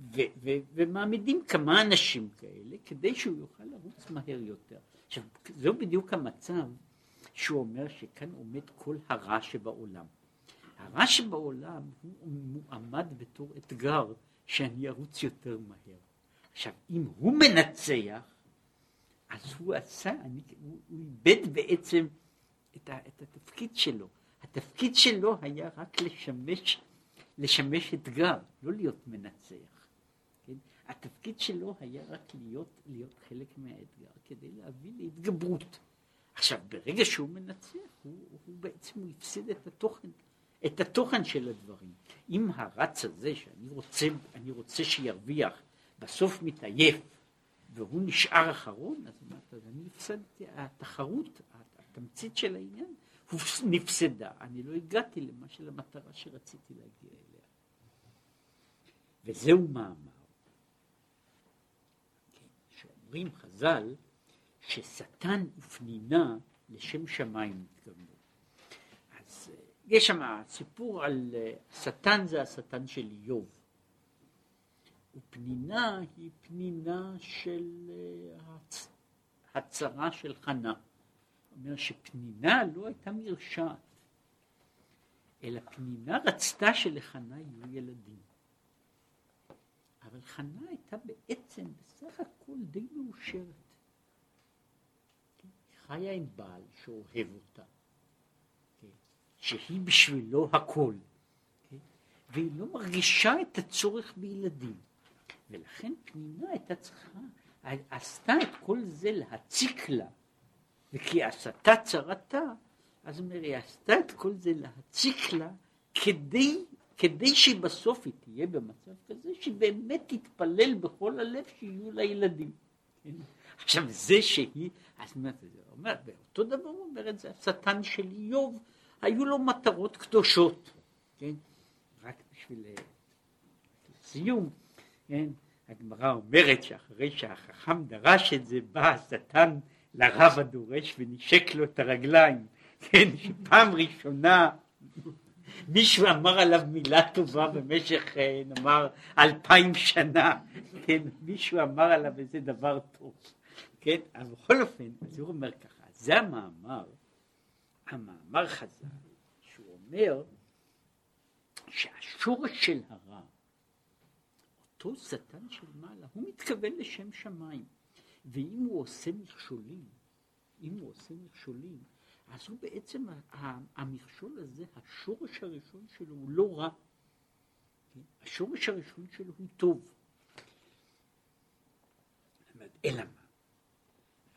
ו- ו- ומעמידים כמה אנשים כאלה כדי שהוא יוכל לרוץ מהר יותר. עכשיו, זהו בדיוק המצב שהוא אומר שכאן עומד כל הרע שבעולם. הרע שבעולם הוא מועמד בתור אתגר שאני ארוץ יותר מהר. עכשיו, אם הוא מנצח, אז הוא עשה, אני, הוא, איבד בעצם את, ה, את התפקיד שלו. התפקיד שלו היה רק לשמש, לשמש אתגר, לא להיות מנצח. כן? התפקיד שלו היה רק להיות, להיות חלק מהאתגר כדי להביא להתגברות. עכשיו, ברגע שהוא מנצח, הוא, הוא בעצם הוא הפסיד את התוכן, את התוכן של הדברים. אם הרץ הזה שאני רוצה, רוצה שירוויח, בסוף מתעייף, והוא נשאר אחרון, אז אני הפסדתי, התחרות, התמצית של העניין, נפסדה, אני לא הגעתי למה של המטרה שרציתי להגיע אליה. וזהו מאמר. כן, שאומרים חז"ל ששטן ופנינה לשם שמיים התכוונו. אז אה, יש שם סיפור על אה, שטן זה השטן של איוב. ופנינה היא פנינה של אה, הצרה של חנה. אומר שפנינה לא הייתה מרשעת, אלא פנינה רצתה שלחנה יהיו ילדים. אבל חנה הייתה בעצם בסך הכל די מאושרת. היא חיה עם בעל שאוהב אותה, שהיא בשבילו הכל, והיא לא מרגישה את הצורך בילדים. ולכן פנינה הייתה צריכה, עשתה את כל זה להציק לה, וכי עשתה צרתה, אז אומר, היא עשתה את כל זה להציק לה, כדי, כדי שבסוף היא תהיה במצב כזה, שבאמת תתפלל בכל הלב שיהיו לה ילדים. כן? עכשיו זה שהיא, אז אומר, באותו דבר הוא אומר את זה, השטן של איוב, היו לו מטרות קדושות, כן? רק בשביל סיום, כן? הגמרא אומרת שאחרי שהחכם דרש את זה, בא השטן לרב הדורש ונשק לו את הרגליים, כן, שפעם ראשונה. מישהו אמר עליו מילה טובה במשך אה, נאמר אלפיים שנה, כן, מישהו אמר עליו איזה דבר טוב, כן, אבל בכל אופן, אז הוא אומר ככה, זה המאמר, המאמר חז"ל, שהוא אומר שהשורש של הרע, אותו שטן של מעלה, הוא מתכוון לשם שמיים. ואם הוא עושה מכשולים, אם הוא עושה מכשולים, אז הוא בעצם, המכשול הזה, השורש הראשון שלו הוא לא רע. כן? השורש הראשון שלו הוא טוב. אלא מה?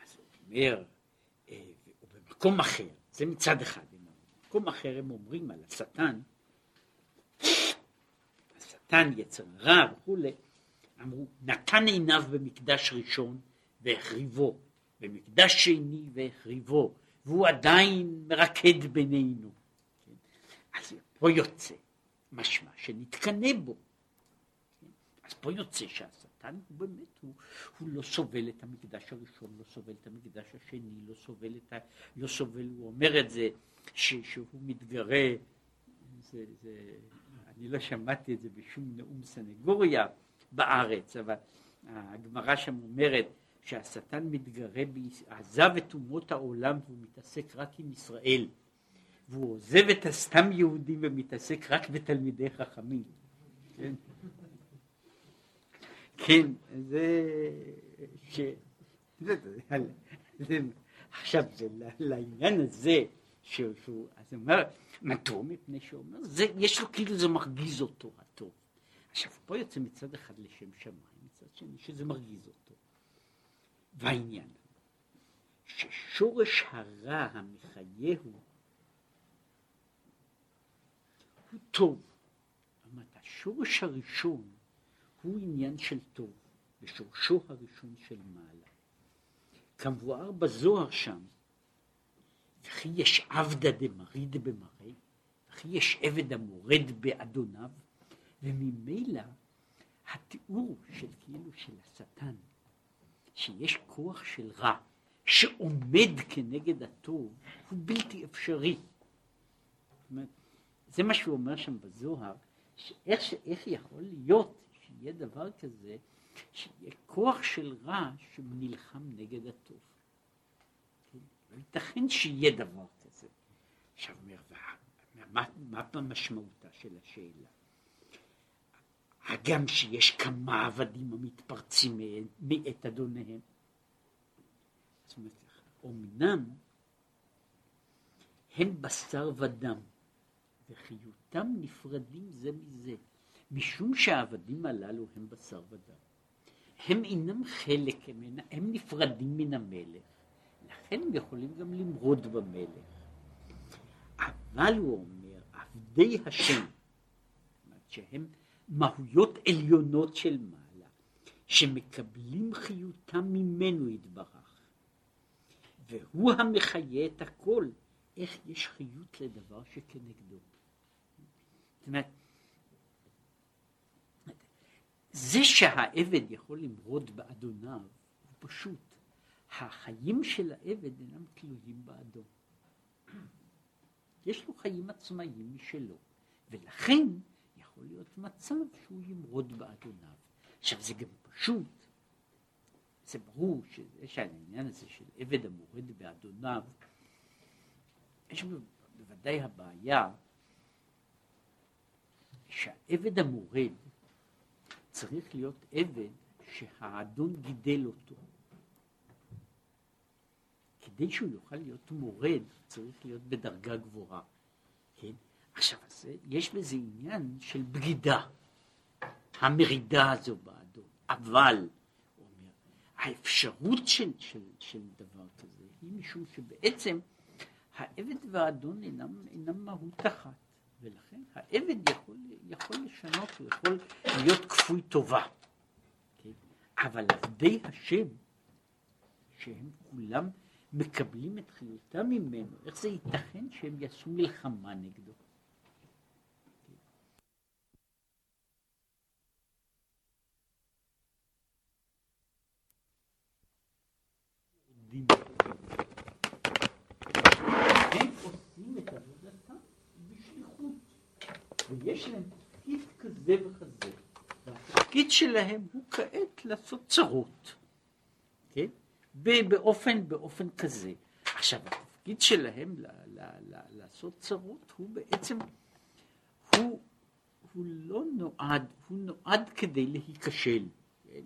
אז הוא אומר, אה, במקום אחר, זה מצד אחד, במקום אחר הם אומרים על השטן, השטן יצר רע וכולי, אמרו, נתן עיניו במקדש ראשון, והחריבו, במקדש שני והחריבו, והוא עדיין מרקד בינינו. כן? אז פה יוצא, משמע שנתקנא בו. כן? אז פה יוצא שהשטן הוא באמת, הוא, הוא לא סובל את המקדש הראשון, לא סובל את המקדש השני, לא סובל את ה... לא סובל, הוא אומר את זה, ש, שהוא מתגרה, זה, זה, אני לא שמעתי את זה בשום נאום סנגוריה בארץ, אבל הגמרא שם אומרת שהשטן מתגרה, עזב את אומות העולם והוא מתעסק רק עם ישראל, והוא עוזב את הסתם יהודים ומתעסק רק בתלמידי חכמים. כן, כן זה... ש... זה, עכשיו, זה לעניין הזה, שהוא, אז הוא אומר, מדוע? מפני שהוא אומר, זה, יש לו כאילו זה מרגיז אותו, הטוב. עכשיו, פה יוצא מצד אחד לשם שמיים, מצד שני שזה מרגיז אותו. והעניין ששורש הרע המחיה הוא, טוב. זאת אומרת, השורש הראשון הוא עניין של טוב, ושורשו הראשון של מעלה. כמבואר בזוהר שם, וכי יש עבדא דמריד במראה, וכי יש עבד המורד באדוניו, וממילא התיאור של כאילו של השטן שיש כוח של רע שעומד כנגד הטוב הוא בלתי אפשרי. זה מה שהוא אומר שם בזוהר, שאיך, שאיך יכול להיות שיהיה דבר כזה, שיהיה כוח של רע שנלחם נגד הטוב. כן? לא ייתכן שיהיה דבר כזה. עכשיו, מה, מה משמעותה של השאלה? הגם שיש כמה עבדים המתפרצים מאת אדוניהם. זאת אומרת, אמנם הם בשר ודם, וחיותם נפרדים זה מזה, משום שהעבדים הללו הם בשר ודם. הם אינם חלק, הם, אינם, הם נפרדים מן המלך, לכן הם יכולים גם למרוד במלך. אבל הוא אומר, עבדי השם, זאת אומרת שהם מהויות עליונות של מעלה, שמקבלים חיותם ממנו יתברך, והוא המחיה את הכל, איך יש חיות לדבר שכנגדו. זאת אומרת, זה שהעבד יכול למרוד באדוניו, הוא פשוט. החיים של העבד אינם תלויים באדון. יש לו חיים עצמאיים משלו, ולכן יכול להיות מצב שהוא ימרוד באדוניו. עכשיו זה גם פשוט, זה ברור שיש העניין הזה של עבד המורד באדוניו, יש בוודאי הבעיה שהעבד המורד צריך להיות עבד שהאדון גידל אותו. כדי שהוא יוכל להיות מורד, צריך להיות בדרגה גבוהה. כן? עכשיו, זה, יש בזה עניין של בגידה, המרידה הזו באדון. אבל, האפשרות של, של, של דבר כזה היא משום שבעצם העבד והאדון אינם, אינם מהות אחת, ולכן העבד יכול, יכול לשנות, הוא יכול להיות כפוי טובה. כן? אבל עבדי השם, שהם כולם מקבלים את חיותם ממנו, איך זה ייתכן שהם יעשו מלחמה נגדו? הם עושים את עבודתם בשליחות, ויש להם תפקיד כזה וכזה, והתפקיד שלהם הוא כעת לעשות צרות. באופן, באופן כזה. עכשיו, התפקיד שלהם ל, ל, ל, לעשות צרות הוא בעצם, הוא, הוא לא נועד, הוא נועד כדי להיכשל. כן?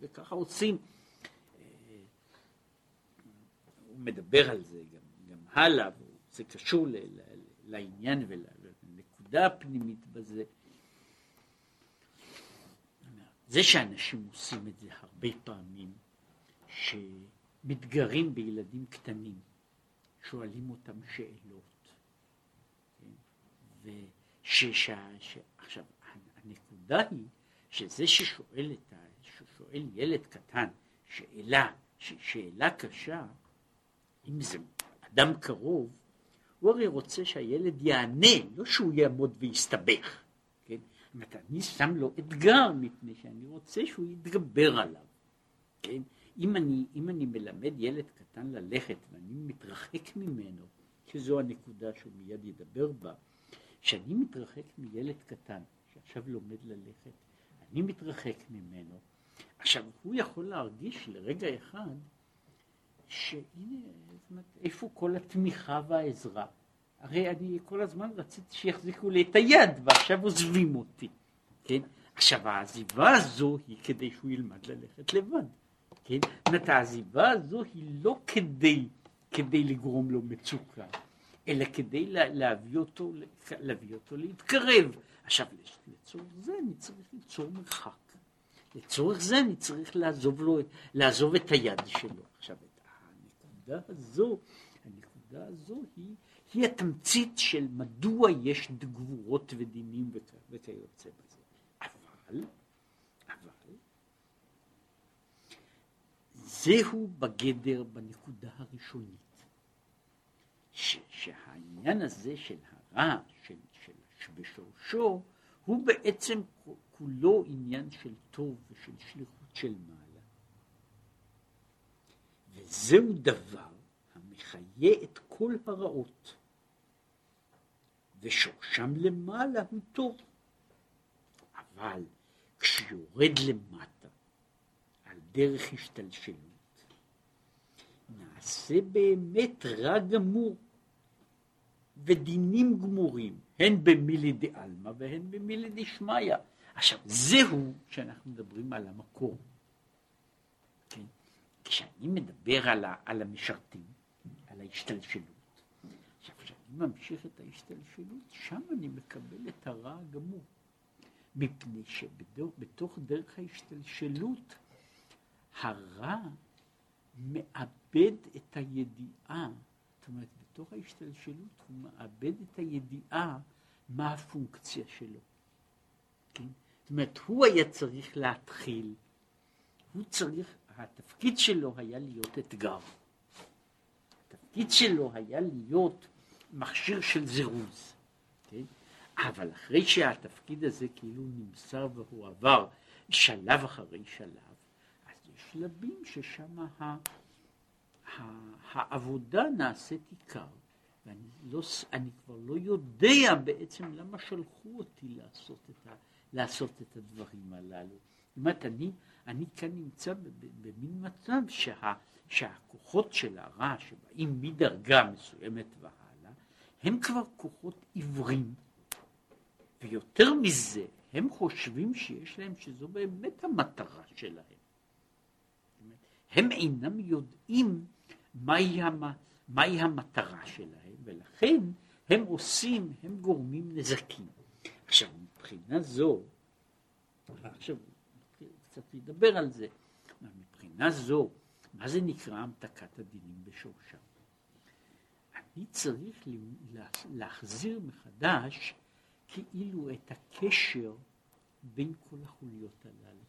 וככה עושים. אה, הוא מדבר על זה גם, גם הלאה, זה קשור ל, ל, לעניין ולנקודה הפנימית בזה. זה שאנשים עושים את זה הרבה פעמים, שמתגרים בילדים קטנים, שואלים אותם שאלות. כן? וש... עכשיו, הנקודה היא שזה ששואל ה... ששואל ילד קטן שאלה, ש... שאלה קשה, אם זה אדם קרוב, הוא הרי רוצה שהילד יענה, לא שהוא יעמוד ויסתבך. כן? אומרת, אני שם לו אתגר מפני שאני רוצה שהוא יתגבר עליו. כן? אם אני, אם אני מלמד ילד קטן ללכת ואני מתרחק ממנו, שזו הנקודה שהוא מיד ידבר בה, כשאני מתרחק מילד קטן שעכשיו לומד ללכת, אני מתרחק ממנו, עכשיו הוא יכול להרגיש לרגע אחד שהנה, זאת אומרת, איפה כל התמיכה והעזרה? הרי אני כל הזמן רציתי שיחזיקו לי את היד ועכשיו עוזבים אותי, כן? עכשיו העזיבה הזו היא כדי שהוא ילמד ללכת לבד. כן? זאת אומרת, העזיבה הזו היא לא כדי, כדי לגרום לו מצוקה, אלא כדי להביא אותו, להביא אותו להתקרב. עכשיו, לצורך זה אני צריך ליצור מרחק. לצורך זה אני צריך לעזוב, לו, לעזוב את היד שלו. עכשיו, הנקודה הזו, הנקודה הזו היא, היא התמצית של מדוע יש גבורות ודינים וכיוצא בזה. אבל זהו בגדר בנקודה הראשונית. ש, שהעניין הזה של הרע, של, של בשורשו, הוא בעצם כולו עניין של טוב ושל שליחות של מעלה. וזהו דבר המחיה את כל הרעות, ושורשם למעלה הוא טוב. אבל כשיורד למטה על דרך השתלשלות, נעשה באמת רע גמור ודינים גמורים, הן במילי דעלמא והן במילי דשמיא. עכשיו, זהו שאנחנו מדברים על המקור. כשאני מדבר על, ה, על המשרתים, על ההשתלשלות, עכשיו, כשאני ממשיך את ההשתלשלות, שם אני מקבל את הרע הגמור. מפני שבתוך דרך ההשתלשלות, הרע מאבד את הידיעה, זאת אומרת, בתוך ההשתלשלות הוא מאבד את הידיעה מה הפונקציה שלו. כן? זאת אומרת, הוא היה צריך להתחיל, הוא צריך, התפקיד שלו היה להיות אתגר. התפקיד שלו היה להיות מכשיר של זירוז. כן? אבל אחרי שהתפקיד הזה כאילו נמסר והוא עבר, שלב אחרי שלב, אז יש שלבים ששם ה, העבודה נעשית עיקר, ואני לא, אני כבר לא יודע בעצם למה שלחו אותי לעשות את, ה, לעשות את הדברים הללו. זאת אומרת, אני, אני כאן נמצא במין מצב שה, שהכוחות של הרע שבאים מדרגה מסוימת והלאה, הם כבר כוחות עיוורים. ויותר מזה, הם חושבים שיש להם, שזו באמת המטרה שלהם. הם אינם יודעים מהי, המ, מהי המטרה שלהם, ולכן הם עושים, הם גורמים נזקים. עכשיו, מבחינה זו, עכשיו, קצת לדבר על זה, מבחינה זו, מה זה נקרא המתקת הדינים בשורשם? אני צריך להחזיר מחדש כאילו את הקשר בין כל החוליות הללו.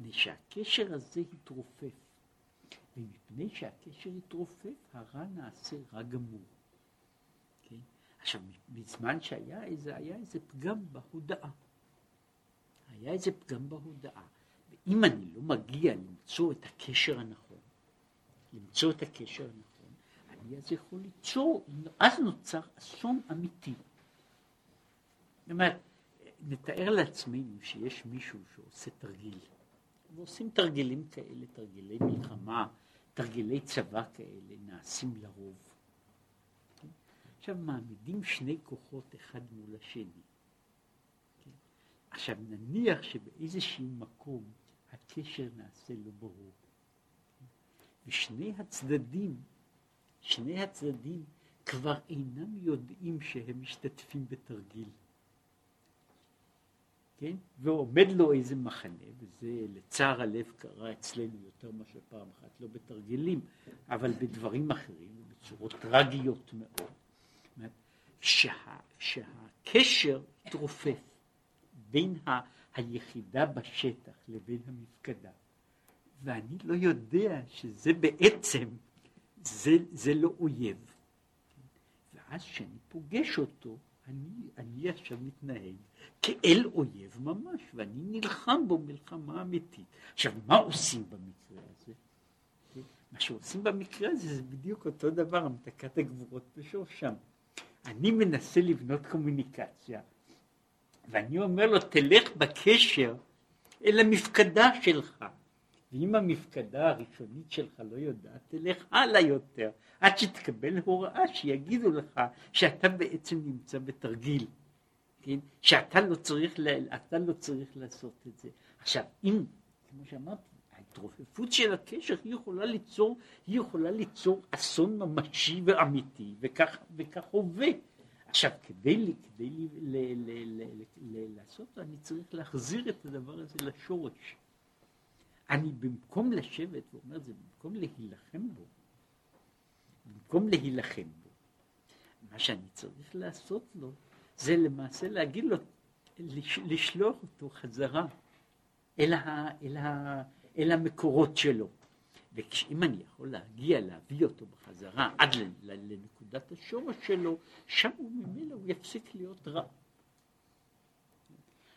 מפני שהקשר הזה התרופף, ומפני שהקשר התרופף, הרע נעשה רע גמור. כן? עכשיו, בזמן שהיה איזה, היה איזה פגם בהודעה. היה איזה פגם בהודעה. ואם אני לא מגיע למצוא את הקשר הנכון, למצוא את הקשר הנכון, אני אז יכול ליצור, אז נוצר אסון אמיתי. זאת אומרת, נתאר לעצמנו שיש מישהו שעושה תרגיל, ועושים תרגילים כאלה, תרגילי מלחמה, תרגילי צבא כאלה, נעשים לרוב. עכשיו מעמידים שני כוחות אחד מול השני. עכשיו נניח שבאיזשהו מקום הקשר נעשה לא ברור. ושני הצדדים, שני הצדדים כבר אינם יודעים שהם משתתפים בתרגיל. כן? ועומד לו איזה מחנה, וזה לצער הלב קרה אצלנו יותר מאשר פעם אחת, לא בתרגילים, אבל בדברים אחרים, בצורות טרגיות מאוד. שה, שהקשר התרופף בין ה, היחידה בשטח לבין המפקדה, ואני לא יודע שזה בעצם, זה, זה לא אויב. ואז כשאני פוגש אותו, אני, אני עכשיו מתנהג כאל אויב ממש, ואני נלחם בו מלחמה אמיתית. עכשיו, מה עושים במקרה הזה? מה שעושים במקרה הזה זה בדיוק אותו דבר, המתקת הגבורות בשורשם. אני מנסה לבנות קומוניקציה, ואני אומר לו, תלך בקשר אל המפקדה שלך. ואם המפקדה הראשונית שלך לא יודעת, תלך הלאה יותר, עד שתקבל הוראה שיגידו לך שאתה בעצם נמצא בתרגיל, כן? שאתה לא צריך, אתה לא צריך לעשות את זה. עכשיו, אם, כמו שאמרתי, ההתרופפות של הקשר היא יכולה ליצור, היא יכולה ליצור אסון ממשי ואמיתי, וכך, וכך הווה. עכשיו, כדי, כדי ל, ל, ל, ל, ל, לעשות, אני צריך להחזיר את הדבר הזה לשורש. אני במקום לשבת, הוא אומר זה, במקום להילחם בו, במקום להילחם בו, מה שאני צריך לעשות לו, זה למעשה להגיד לו, לש, לשלוח אותו חזרה אל, ה, אל, ה, אל המקורות שלו. ואם אני יכול להגיע, להביא אותו בחזרה עד לנקודת השורש שלו, שם הוא ממילא הוא יפסיק להיות רע.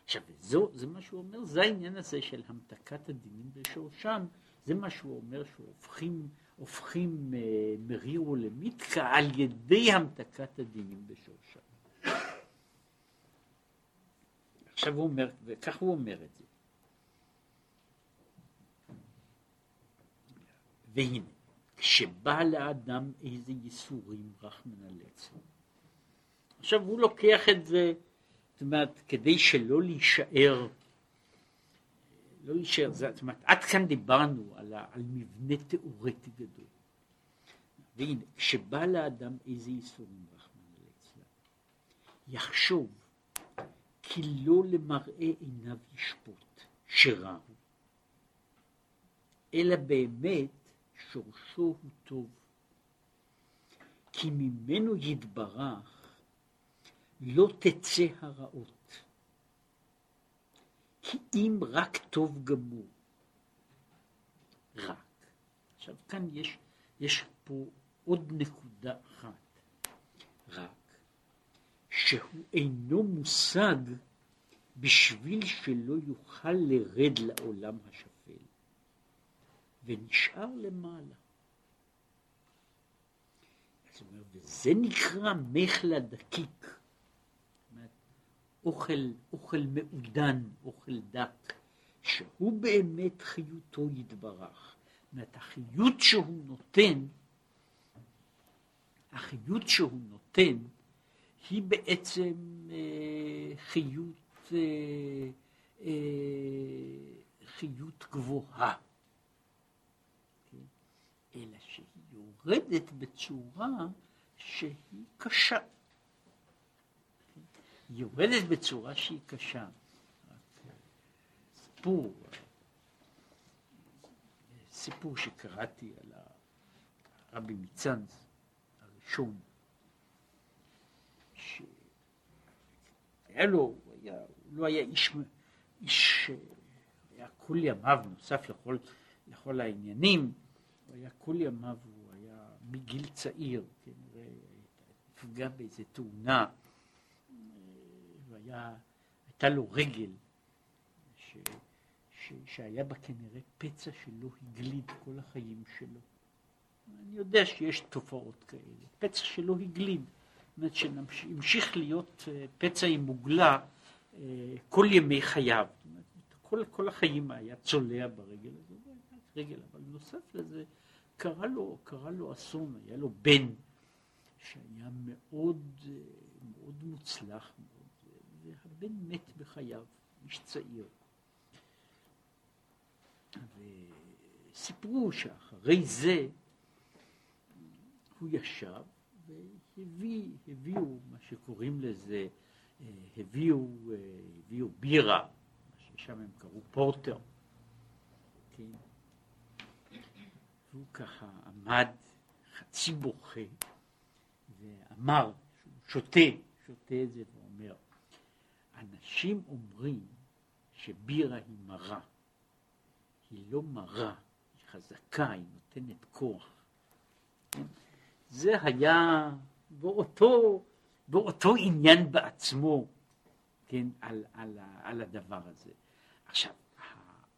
עכשיו, זו, זה מה שהוא אומר, זה העניין הזה של המתקת הדינים בשורשם, זה מה שהוא אומר שהופכים הופכים אה, מרירו למיתקה על ידי המתקת הדינים בשורשם. עכשיו הוא אומר, וכך הוא אומר את זה. והנה, כשבא לאדם איזה ייסורים רחמנא ליצלן. עכשיו הוא לוקח את זה, זאת אומרת, כדי שלא להישאר, לא להישאר, זאת אומרת, עד כאן דיברנו על, על מבנה תיאורטי גדול. והנה, כשבא לאדם איזה ייסורים רחמנא ליצלן, יחשוב כי לא למראה עיניו ישפוט, שרע הוא, אלא באמת שורשו הוא טוב, כי ממנו יתברך לא תצא הרעות, כי אם רק טוב גמור, רק. עכשיו כאן יש, יש פה עוד נקודה אחת, רק. שהוא אינו מושג בשביל שלא יוכל לרד לעולם השפל, ונשאר למעלה. זאת אומרת, וזה נקרא מחלה דקיק. אוכל, אוכל מעודן, אוכל דק, שהוא באמת חיותו יתברך. זאת אומרת, החיות שהוא נותן, החיות שהוא נותן, היא בעצם אה, חיות, אה, אה, חיות גבוהה. אלא שהיא יורדת בצורה שהיא קשה. היא יורדת בצורה שהיא קשה. סיפור, סיפור שקראתי על הרבי מצאנז הראשון, שהיה לו, הוא, היה, הוא לא היה איש, איש, היה כל ימיו, נוסף לכל, לכל העניינים, היה כל ימיו, הוא היה מגיל צעיר, כנראה נפגע באיזה תאונה, והיה, הייתה לו רגל ש, ש, שהיה בה כנראה פצע שלא הגליד כל החיים שלו. אני יודע שיש תופעות כאלה, פצע שלא הגליד, זאת אומרת שהמשיך להיות אה, פצע עם מוגלה אה, כל ימי חייו. כל, כל החיים היה צולע ברגל הזו, רגל, אבל נוסף לזה קרה לו, קרה לו אסון, היה לו בן שהיה מאוד, מאוד מוצלח, והבן מת בחייו, איש צעיר. וסיפרו שאחרי זה הוא ישב והביא, הביאו מה שקוראים לזה, אה, הביאו, אה, הביאו בירה, ששם הם קראו פורטר. כן? והוא ככה עמד חצי בוכה ואמר שותה, שותה את זה ואומר, אנשים אומרים שבירה היא מרה. היא לא מרה, היא חזקה, היא נותנת כוח. כן? זה היה באותו, באותו עניין בעצמו, כן, על, על, על הדבר הזה. עכשיו,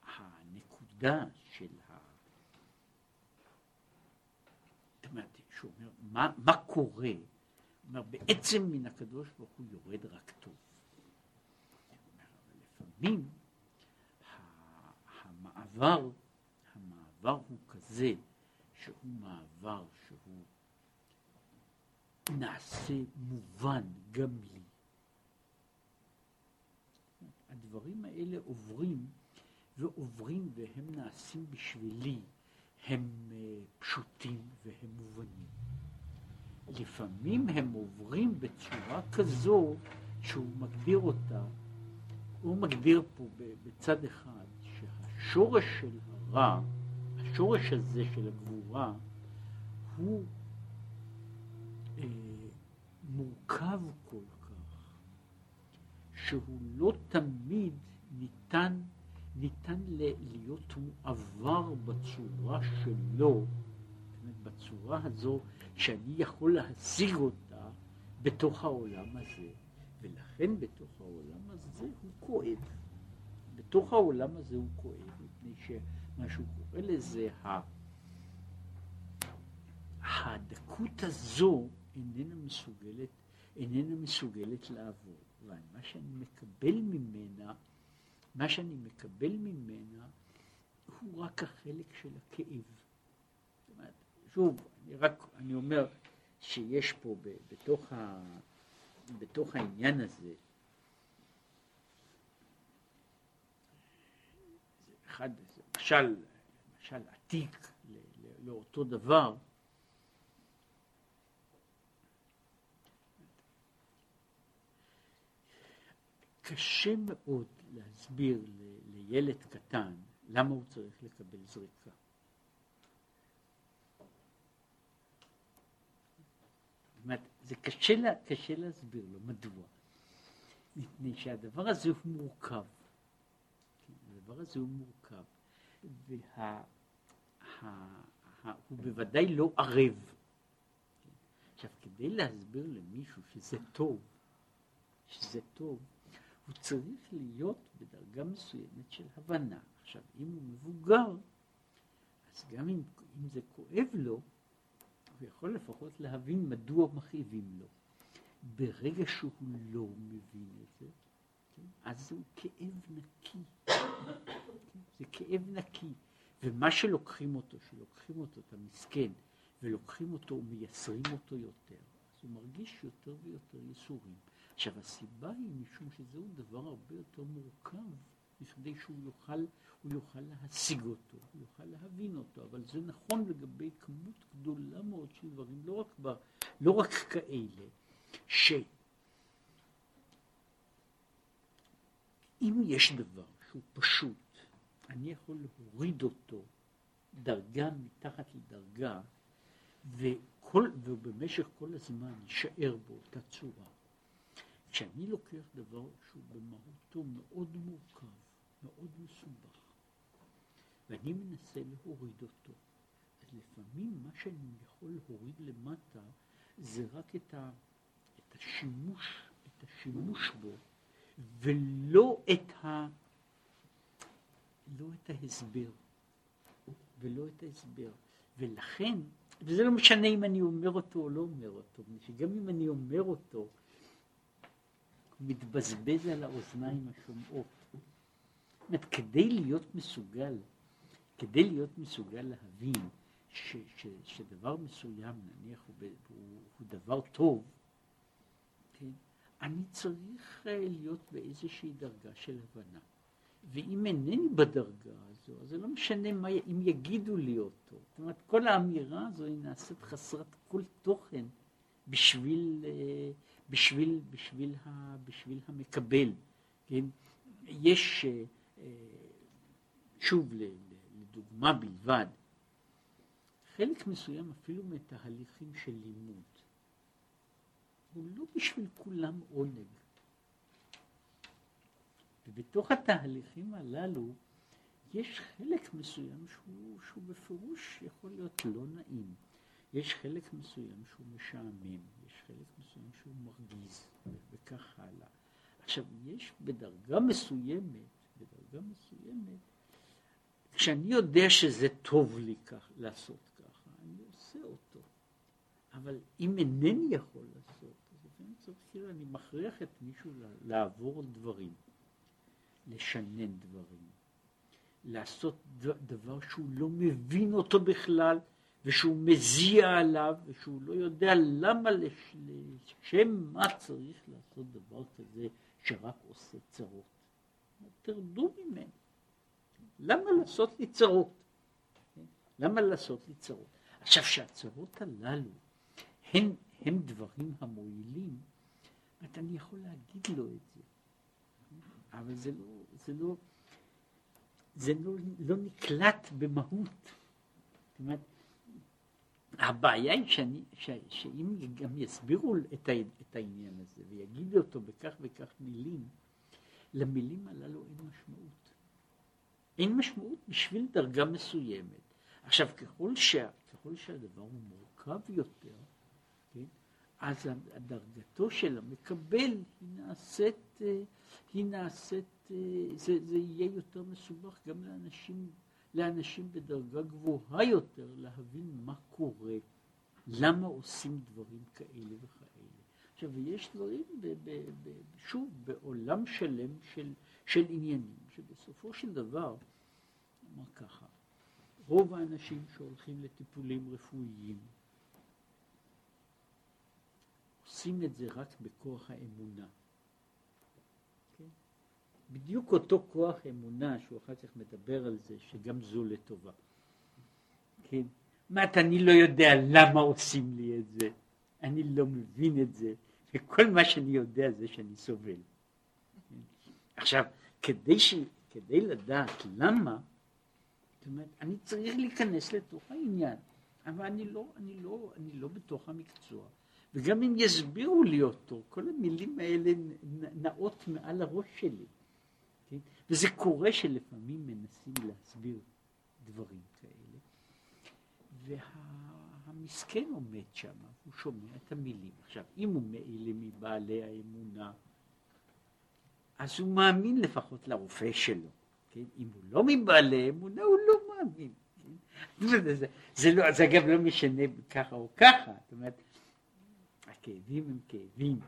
הנקודה של ה... זאת אומרת, שהוא אומר, מה, מה קורה? אומר, בעצם מן הקדוש ברוך הוא יורד רק טוב. לפעמים המעבר, המעבר הוא כזה שהוא מעבר שהוא נעשה מובן גם לי. הדברים האלה עוברים ועוברים והם נעשים בשבילי, הם אה, פשוטים והם מובנים. לפעמים הם עוברים בצורה כזו שהוא מגדיר אותה הוא מגדיר פה בצד אחד שהשורש של הרע, השורש הזה של הגבורה, הוא אה, מורכב כל כך, שהוא לא תמיד ניתן, ניתן להיות מועבר בצורה שלו, בצורה הזו שאני יכול להשיג אותה בתוך העולם הזה. ולכן בתוך העולם הזה הוא כואב. בתוך העולם הזה הוא כואב, מפני שמה שהוא קורא לזה, הדקות הזו איננה מסוגלת, איננה מסוגלת לעבור. ומה שאני מקבל ממנה, מה שאני מקבל ממנה, הוא רק החלק של הכאב. זאת אומרת, שוב, אני רק, אני אומר שיש פה בתוך ה... בתוך העניין הזה, זה אחד, זה משל, משל עתיק לאותו דבר, קשה מאוד להסביר לילד קטן למה הוא צריך לקבל זריקה. זה קשה, לה, קשה להסביר לו מדוע. מפני שהדבר הזה הוא מורכב. הדבר הזה הוא מורכב. וה... ה, ה, הוא בוודאי לא ערב. עכשיו, כדי להסביר למישהו שזה טוב, שזה טוב, הוא צריך להיות בדרגה מסוימת של הבנה. עכשיו, אם הוא מבוגר, אז גם אם, אם זה כואב לו, הוא יכול לפחות להבין מדוע מכאיבים לו. ברגע שהוא לא מבין את זה, כן, אז זהו כאב נקי. זה כאב נקי. ומה שלוקחים אותו, שלוקחים אותו, את המסכן, ולוקחים אותו ומייסרים אותו יותר, אז הוא מרגיש יותר ויותר ייסורים. עכשיו הסיבה היא משום שזהו דבר הרבה יותר מורכב בכדי שהוא יוכל, הוא יוכל להשיג אותו, הוא יוכל להבין אותו, אבל זה נכון לגבי כמות גדולה מאוד של דברים, לא רק, ב, לא רק כאלה, שאם יש דבר שהוא פשוט, אני יכול להוריד אותו דרגה מתחת לדרגה, וכל, ובמשך כל הזמן יישאר באותה צורה. כשאני לוקח דבר שהוא במהותו מאוד מורכב, מאוד מסובך, ואני מנסה להוריד אותו, אז לפעמים מה שאני יכול להוריד למטה זה רק את, ה, את השימוש, את השימוש בו, ולא את, ה, לא את ההסבר, ולא את ההסבר. ולכן, וזה לא משנה אם אני אומר אותו או לא אומר אותו, שגם אם אני אומר אותו, מתבזבז על האוזניים השומעות. זאת אומרת, כדי להיות מסוגל, כדי להיות מסוגל להבין ש, ש, שדבר מסוים, נניח, הוא, הוא, הוא דבר טוב, כן? אני צריך אה, להיות באיזושהי דרגה של הבנה. ואם אינני בדרגה הזו, אז זה לא משנה מה, אם יגידו לי אותו. זאת אומרת, כל האמירה הזו היא נעשית חסרת כל תוכן בשביל, אה, בשביל, בשביל, ה, בשביל המקבל. כן? יש, אה, שוב לדוגמה בלבד, חלק מסוים אפילו מתהליכים של לימוד, הוא לא בשביל כולם עונג. ובתוך התהליכים הללו יש חלק מסוים שהוא, שהוא בפירוש יכול להיות לא נעים. יש חלק מסוים שהוא משעמם, יש חלק מסוים שהוא מרגיז, וכך הלאה. עכשיו, יש בדרגה מסוימת, בדרגה מסוימת, כשאני יודע שזה טוב לי כך, לעשות ככה, אני עושה אותו. אבל אם אינני יכול לעשות, אז לפעמים צריך, כאילו, אני מכריח את מישהו לעבור דברים, לשנן דברים, לעשות דבר שהוא לא מבין אותו בכלל, ושהוא מזיע עליו, ושהוא לא יודע למה, לשם מה צריך לעשות דבר כזה שרק עושה צרות. תרדו ממנו. למה לעשות לי צרות? למה לעשות לי צרות? עכשיו, שהצרות הללו הן, הן דברים המועילים, אני יכול להגיד לו את זה, אבל זה לא, זה לא, זה לא, לא נקלט במהות. זאת אומרת, הבעיה היא שאני, ש, שאם גם יסבירו את, ה, את העניין הזה ויגידו אותו בכך וכך מילים, למילים הללו אין משמעות. אין משמעות בשביל דרגה מסוימת. עכשיו, ככל, שה, ככל שהדבר הוא מורכב יותר, כן, אז דרגתו של המקבל היא נעשית, אה, היא נעשית, אה, זה, זה יהיה יותר מסובך גם לאנשים לאנשים בדרגה גבוהה יותר להבין מה קורה, למה עושים דברים כאלה וכאלה. עכשיו, יש דברים, ב, ב, ב, שוב, בעולם שלם של, של עניינים, שבסופו של דבר, נאמר ככה, רוב האנשים שהולכים לטיפולים רפואיים, עושים את זה רק בכוח האמונה. בדיוק אותו כוח אמונה שהוא אחר כך מדבר על זה, שגם זו לטובה. כן? מה, אני לא יודע למה עושים לי את זה, אני לא מבין את זה, וכל מה שאני יודע זה שאני סובל. עכשיו, כדי, ש... כדי לדעת למה, זאת אומרת, אני צריך להיכנס לתוך העניין, אבל אני לא, אני לא, אני לא בתוך המקצוע. וגם אם יסבירו לי אותו, כל המילים האלה נעות מעל הראש שלי. כן? וזה קורה שלפעמים מנסים להסביר דברים כאלה, והמסכן וה, עומד שם, הוא שומע את המילים. עכשיו, אם הוא מאלה מבעלי האמונה, אז הוא מאמין לפחות לרופא שלו. כן? אם הוא לא מבעלי אמונה, הוא לא מאמין. כן? זה, זה, לא, זה אגב לא משנה ככה או ככה. זאת אומרת, הכאבים הם כאבים,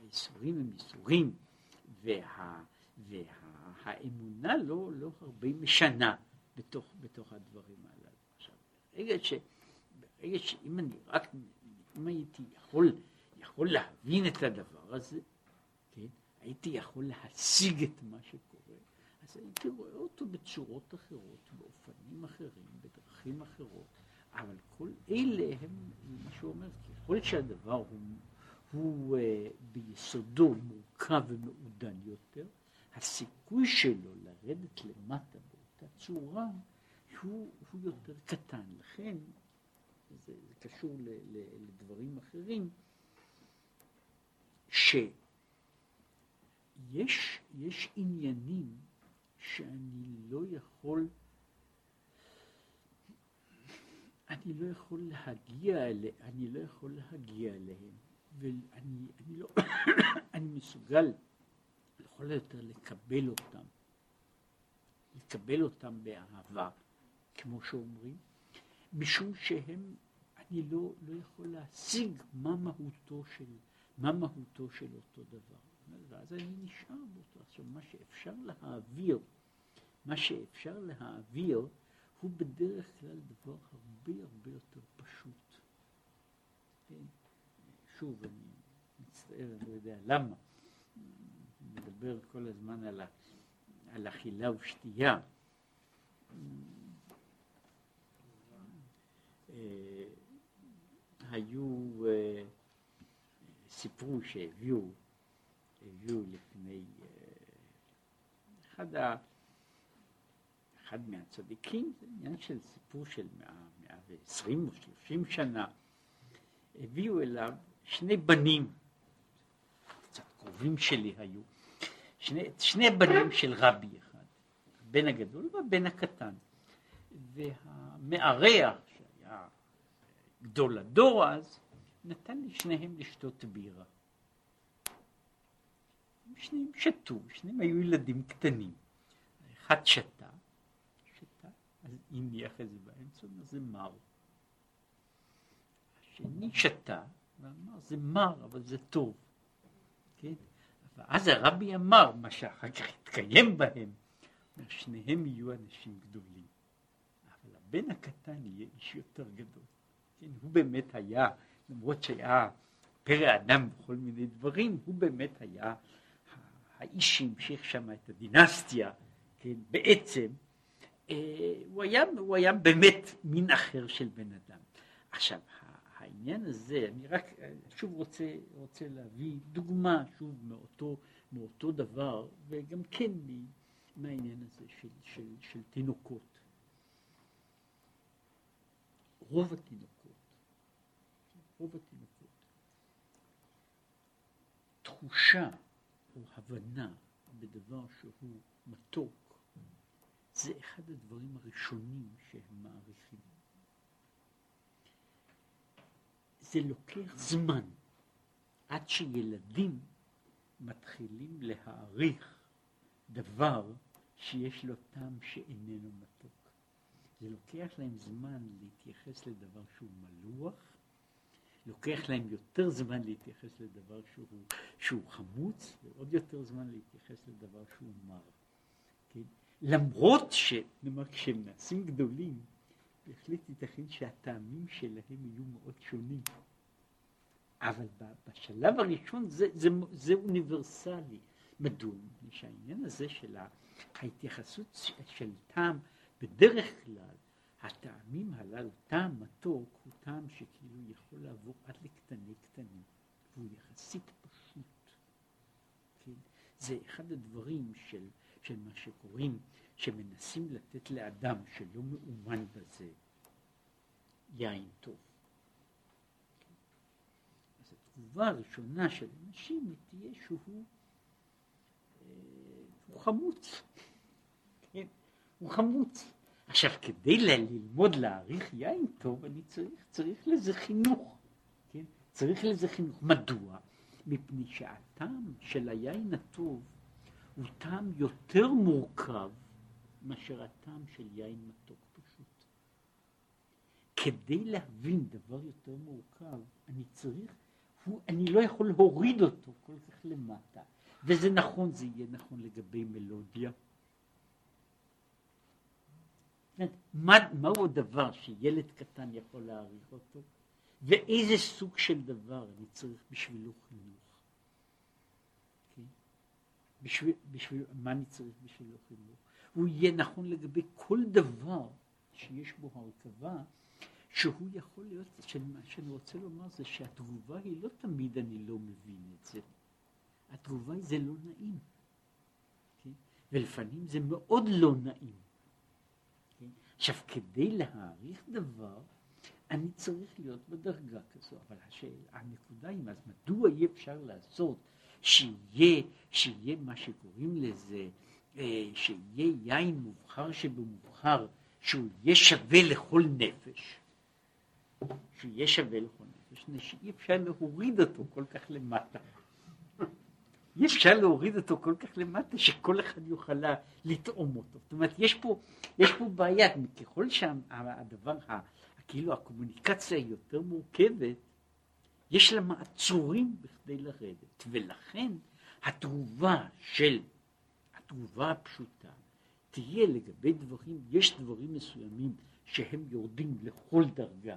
הייסורים הם ייסורים, וה, והאמונה לא, לא הרבה משנה בתוך, בתוך הדברים הללו. עכשיו, ברגע ש... ברגע שאם אני רק, אם הייתי יכול, יכול להבין את הדבר הזה, כן, הייתי יכול להשיג את מה שקורה, אז הייתי רואה אותו בצורות אחרות, באופנים אחרים, בדרכים אחרות, אבל כל אלה הם, מה שהוא אומר, ככל שהדבר הוא, הוא uh, ביסודו מורכב ומעודן יותר, הסיכוי שלו לרדת למטה באותה צורה הוא, הוא יותר קטן. לכן זה, זה קשור ל, ל, לדברים אחרים, שיש יש עניינים שאני לא יכול, אני לא יכול להגיע אליהם, אני לא יכול להגיע אליהם, ואני אני לא, אני מסוגל לכל היותר לקבל אותם, לקבל אותם באהבה, כמו שאומרים, משום שהם, אני לא, לא יכול להשיג מה מהותו של, מה מהותו של אותו דבר. ואז אני נשאר באותו. עכשיו, מה שאפשר להעביר, מה שאפשר להעביר, הוא בדרך כלל דבר הרבה הרבה יותר פשוט. כן? שוב, אני מצטער, אני לא יודע למה. מדבר כל הזמן על, ה, על אכילה ושתייה. אה, היו, אה, סיפרו שהביאו, הביאו לפני אה, אחד, ה, אחד מהצדיקים, זה עניין של סיפור של מאה ועשרים או שלושים שנה, הביאו אליו שני בנים, קצת קרובים שלי היו, שני, שני בנים של רבי אחד, הבן הגדול והבן הקטן, והמארח גדול הדור אז, נתן לשניהם לשתות בירה. שניהם שתו, שניהם היו ילדים קטנים. אחד שתה, שתה, אז הניח את זה באמצע, זה מר. השני שתה, ואמר זה מר, אבל זה טוב. כן? ואז הרבי אמר, מה שאחר כך התקיים בהם, שניהם יהיו אנשים גדולים, אבל הבן הקטן יהיה איש יותר גדול. כן, הוא באמת היה, למרות שהיה פרא אדם בכל מיני דברים, הוא באמת היה האיש שהמשיך שם את הדינסטיה, כן, בעצם, אה, הוא, היה, הוא היה באמת מין אחר של בן אדם. עכשיו, העניין הזה, אני רק שוב רוצה, רוצה להביא דוגמה, שוב, מאותו, מאותו דבר, וגם כן מהעניין הזה של, של, של תינוקות. רוב התינוקות רוב התינוקות. תחושה או הבנה בדבר שהוא מתוק, זה אחד הדברים הראשונים שהם מעריכים. זה לוקח זמן עד שילדים מתחילים להעריך דבר שיש לו טעם שאיננו מתוק. זה לוקח להם זמן להתייחס לדבר שהוא מלוח, לוקח להם יותר זמן להתייחס לדבר שהוא, שהוא חמוץ, ועוד יותר זמן להתייחס לדבר שהוא מר. כן? למרות שנאמר, כשהם נעשים גדולים, בהחלט ייתכן שהטעמים שלהם יהיו מאוד שונים. אבל בשלב הראשון זה, זה, זה אוניברסלי. מדוע? מפני שהעניין הזה של ההתייחסות של טעם, בדרך כלל הטעמים הללו, טעם מתוק הוא טעם שכאילו יכול לעבור עד לקטני קטנים, והוא יחסית פשוט. כן? זה אחד הדברים של, של מה שקוראים, שמנסים לתת לאדם שלא מאומן בזה, יין טוב. אז התגובה הראשונה של אנשים תהיה שהוא אה, הוא חמוץ. כן? הוא חמוץ. עכשיו, כדי ללמוד להעריך יין טוב, אני צריך, צריך לזה חינוך, כן? צריך לזה חינוך. מדוע? מפני שהטעם של היין הטוב הוא טעם יותר מורכב מאשר הטעם של יין מתוק פשוט. כדי להבין דבר יותר מורכב, אני צריך, הוא, אני לא יכול להוריד אותו כל כך למטה. וזה נכון, זה יהיה נכון לגבי מלודיה. מה, מהו הדבר שילד קטן יכול להעריך אותו, ואיזה סוג של דבר אני צריך בשבילו חינוך. כן? בשביל, בשביל, מה אני צריך בשבילו חינוך? הוא יהיה נכון לגבי כל דבר שיש בו הרכבה, שהוא יכול להיות, מה שאני רוצה לומר זה שהתגובה היא לא תמיד אני לא מבין את זה. התגובה היא זה לא נעים. כן? ולפעמים זה מאוד לא נעים. כן? עכשיו, כדי להעריך דבר, אני צריך להיות בדרגה כזו, אבל השאלה, הנקודה היא, אז מדוע אי אפשר לעשות שיהיה, שיהיה מה שקוראים לזה, שיהיה יין מובחר שבמובחר, שהוא יהיה שווה לכל נפש, שהוא יהיה שווה לכל נפש, שאי אפשר להוריד אותו כל כך למטה. אי אפשר להוריד אותו כל כך למטה שכל אחד יוכל לטעום אותו. זאת אומרת, יש פה, יש פה בעיה, ככל שהדבר, כאילו הקומוניקציה היא יותר מורכבת, יש לה מעצורים בכדי לרדת, ולכן התגובה של, התגובה הפשוטה, תהיה לגבי דברים, יש דברים מסוימים שהם יורדים לכל דרגה,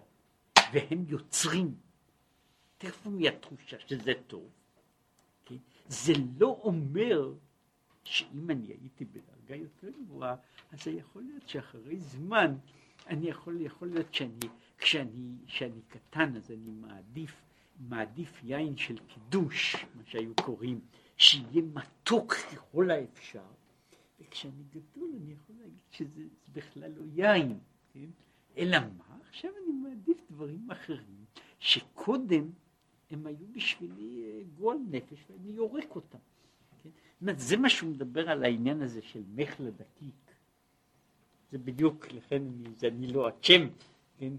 והם יוצרים, תכף מהתחושה שזה טוב, כן? זה לא אומר שאם אני הייתי בדרגה יותר גבוהה, אז זה יכול להיות שאחרי זמן, אני יכול, יכול להיות שאני, כשאני, כשאני קטן אז אני מעדיף, מעדיף יין של קידוש, מה שהיו קוראים, שיהיה מתוק ככל האפשר, וכשאני גדול אני יכול להגיד שזה בכלל לא יין, כן? אלא מה? עכשיו אני מעדיף דברים אחרים, שקודם הם היו בשבילי אה, גועל נפש ואני יורק אותם. כן? זה מה שהוא מדבר על העניין הזה של מחלה דקיק. זה בדיוק, לכן אני, זה אני לא אשם, כן?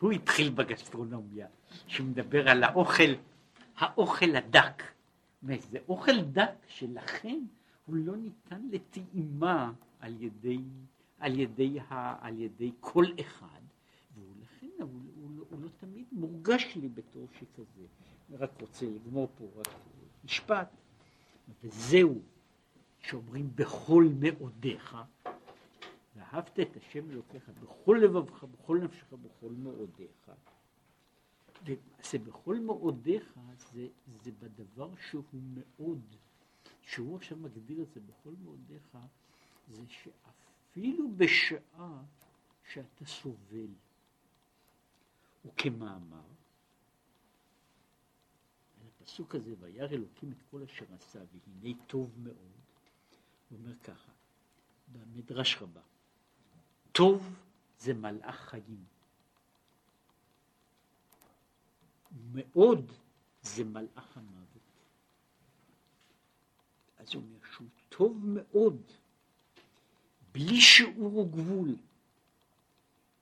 הוא התחיל בגסטרונומיה, שהוא מדבר על האוכל, האוכל הדק. זה אוכל דק שלכן הוא לא ניתן לטעימה על ידי, על ידי, ה, על ידי כל אחד, ולכן הוא, הוא, הוא, הוא לא תמיד מורגש לי בתור שכזה. אני רק רוצה לגמור פה רק משפט, וזהו שאומרים בכל מאודיך, ואהבת את השם אלוקיך בכל לבבך, בכל נפשך, בכל מאודיך. זה בכל מאודיך זה, זה בדבר שהוא מאוד, שהוא עכשיו מגדיר את זה בכל מאודיך, זה שאפילו בשעה שאתה סובל, וכמאמר, הפסוק הזה, וירא אלוקים את כל אשר עשה, והנה טוב מאוד, הוא אומר ככה, במדרש רבה, טוב זה מלאך חיים. מאוד זה מלאך המוות. אז הוא אומר שהוא טוב מאוד, בלי שיעור וגבול,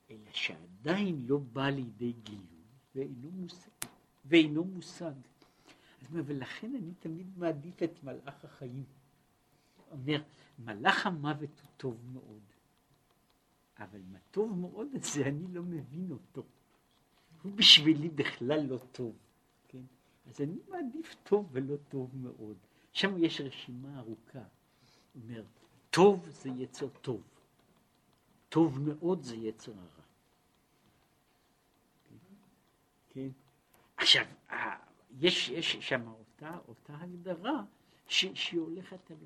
אלא שעדיין לא בא לידי גילוי ואינו מושג. ואינו מושג. ולכן אני תמיד מעדיף את מלאך החיים. אומר, מלאך המוות הוא טוב מאוד, אבל מה טוב מאוד זה אני לא מבין אותו. הוא בשבילי בכלל לא טוב, כן? אז אני מעדיף טוב ולא טוב מאוד. שם יש רשימה ארוכה. הוא אומר, טוב זה יצר טוב, טוב מאוד זה יצר הרע. כן? עכשיו, יש, יש שם אותה, אותה הגדרה ש, שהיא הולכת על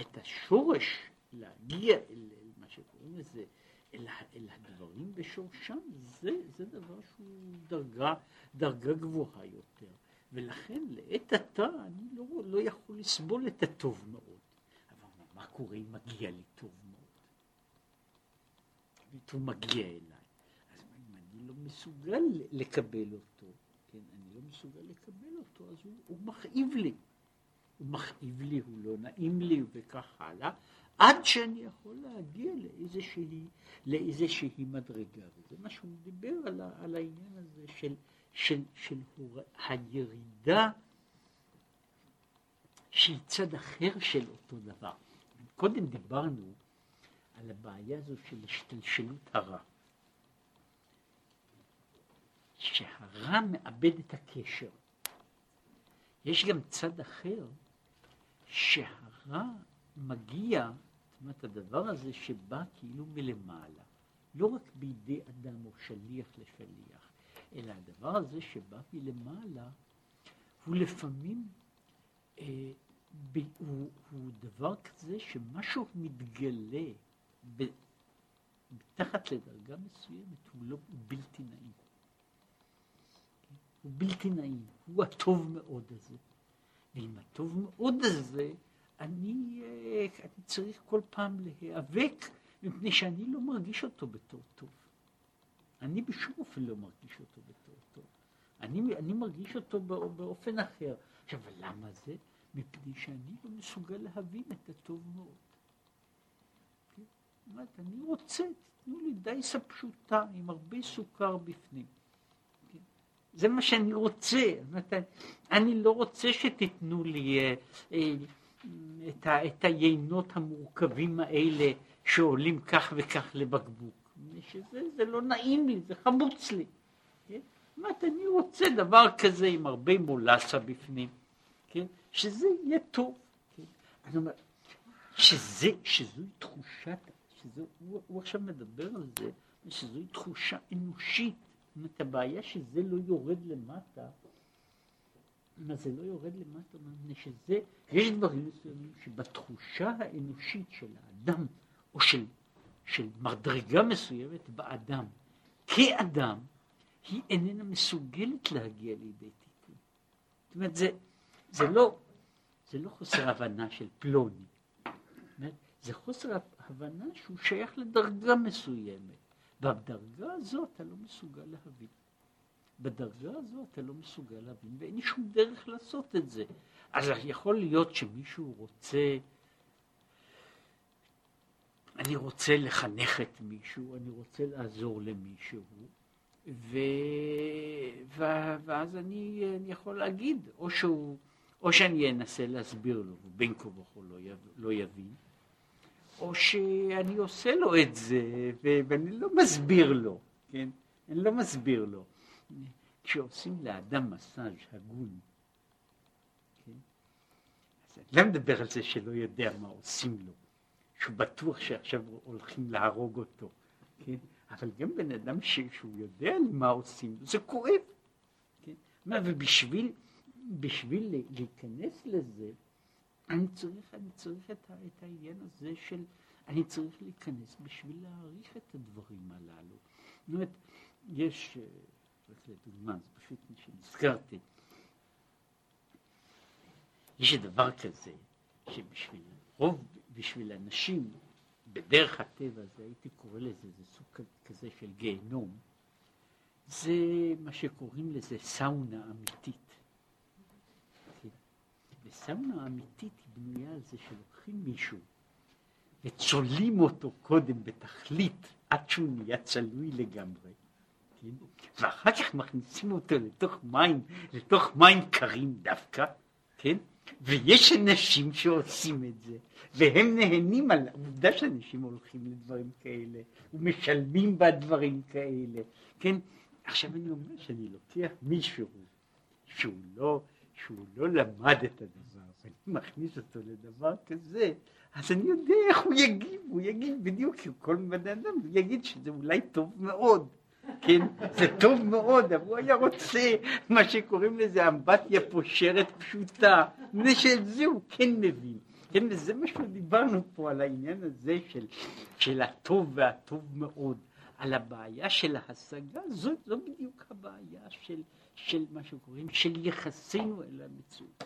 את השורש להגיע אל, אל מה שקוראים לזה אל, אל הדברים בשורשם, זה, זה דבר שהוא דרגה, דרגה גבוהה יותר. ולכן לעת עתה אני לא, לא יכול לסבול את הטוב מאוד. אבל מה קורה אם מגיע לי טוב מאוד? הוא מגיע אליי. אז אם אני לא מסוגל לקבל אותו, כן, אני לא מסוגל לקבל אותו, אז הוא, הוא מכאיב לי. הוא מכאיב לי, הוא לא נעים לי וכך הלאה, עד שאני יכול להגיע לאיזושהי, לאיזושהי מדרגה. וזה מה שהוא דיבר על, על העניין הזה של, של, של הור... הירידה, שהיא צד אחר של אותו דבר. קודם דיברנו על הבעיה הזו של השתלשלות הרע. שהרע מאבד את הקשר. יש גם צד אחר, שהרע מגיע, זאת אומרת, הדבר הזה שבא כאילו מלמעלה, לא רק בידי אדם או שליח לשליח, אלא הדבר הזה שבא מלמעלה, הוא לפעמים, אה, ב, הוא, הוא דבר כזה שמשהו מתגלה ב, מתחת לדרגה מסוימת, הוא לא הוא בלתי נעים. הוא בלתי נעים, הוא הטוב מאוד הזה. ועם הטוב מאוד הזה, אני, אה, אני צריך כל פעם להיאבק, מפני שאני לא מרגיש אותו בתור טוב. אני בשום אופן לא מרגיש אותו בתור טוב. אני, אני מרגיש אותו באופן אחר. עכשיו, למה זה? מפני שאני לא מסוגל להבין את הטוב מאוד. כן? אומרת, אני רוצה, תנו לי דייסה פשוטה עם הרבה סוכר בפנים. כן? זה מה שאני רוצה. אומרת, אני לא רוצה שתיתנו לי אה, אה, את, ה, את היינות המורכבים האלה שעולים כך וכך לבקבוק. שזה לא נעים לי, זה חמוץ לי. כן? אומרת, אני רוצה דבר כזה עם הרבה מולסה בפנים, כן? שזה יהיה טוב. כן? אני אומר, שזה, שזוהי תחושת, שזה, הוא, הוא עכשיו מדבר על זה, שזוהי תחושה אנושית. זאת אומרת, הבעיה שזה לא יורד למטה, מה זה לא יורד למטה, מפני שזה, יש דברים מסוימים שבתחושה האנושית של האדם, או של, של מדרגה מסוימת באדם, כאדם, היא איננה מסוגלת להגיע לידי תיקון. זאת אומרת, זה, זה, לא, זה לא חוסר הבנה של פלוני, אומרת, זה חוסר הבנה שהוא שייך לדרגה מסוימת, ובדרגה הזאת אתה לא מסוגל להבין. בדרגה הזו אתה לא מסוגל להבין, ואין לי שום דרך לעשות את זה. אז יכול להיות שמישהו רוצה, אני רוצה לחנך את מישהו, אני רוצה לעזור למישהו, ו... ו... ואז אני, אני יכול להגיד, או, שהוא, או שאני אנסה להסביר לו, ובין כה וכה לא. לא יבין, או שאני עושה לו את זה, ו... ואני לא מסביר לו, כן? אני לא מסביר לו. כשעושים לאדם מסאז' הגון, כן? אז אני לא מדבר על זה שלא יודע מה עושים לו, שהוא בטוח שעכשיו הולכים להרוג אותו, כן? אבל גם בן אדם שהוא יודע מה עושים לו, זה כואב. כן? ובשביל בשביל להיכנס לזה, אני צריך, אני צריך את, את העניין הזה של, אני צריך להיכנס בשביל להעריך את הדברים הללו. זאת אומרת, יש, רק לדוגמה, זה פשוט שנזכרתי, יש דבר כזה, שבשביל רוב, בשביל אנשים, בדרך הטבע, זה הייתי קורא לזה, זה סוג כזה של גיהנום, זה מה שקוראים לזה סאונה אמיתית. וסאונה אמיתית היא בנויה על זה שלוקחים מישהו וצולעים אותו קודם בתכלית עד שהוא נהיה צלוי לגמרי. כן? ואחר כך מכניסים אותו לתוך מים, לתוך מים קרים דווקא, כן? ויש אנשים שעושים את זה, והם נהנים על העובדה שאנשים הולכים לדברים כאלה, ומשלמים בדברים כאלה, כן? עכשיו אני אומר שאני לוקח מישהו שהוא לא, שהוא לא למד את הדבר, ואני מכניס אותו לדבר כזה, אז אני יודע איך הוא יגיב, הוא יגיב בדיוק כל בן אדם, הוא יגיד שזה אולי טוב מאוד, כן, זה טוב מאוד, אבל הוא היה רוצה מה שקוראים לזה אמבטיה פושרת פשוטה, מפני שאת זה הוא כן מבין. כן, וזה מה שדיברנו פה על העניין הזה של, של הטוב והטוב מאוד, על הבעיה של ההשגה, זו, זו בדיוק הבעיה של, של מה שקוראים, של יחסינו אל המציאות.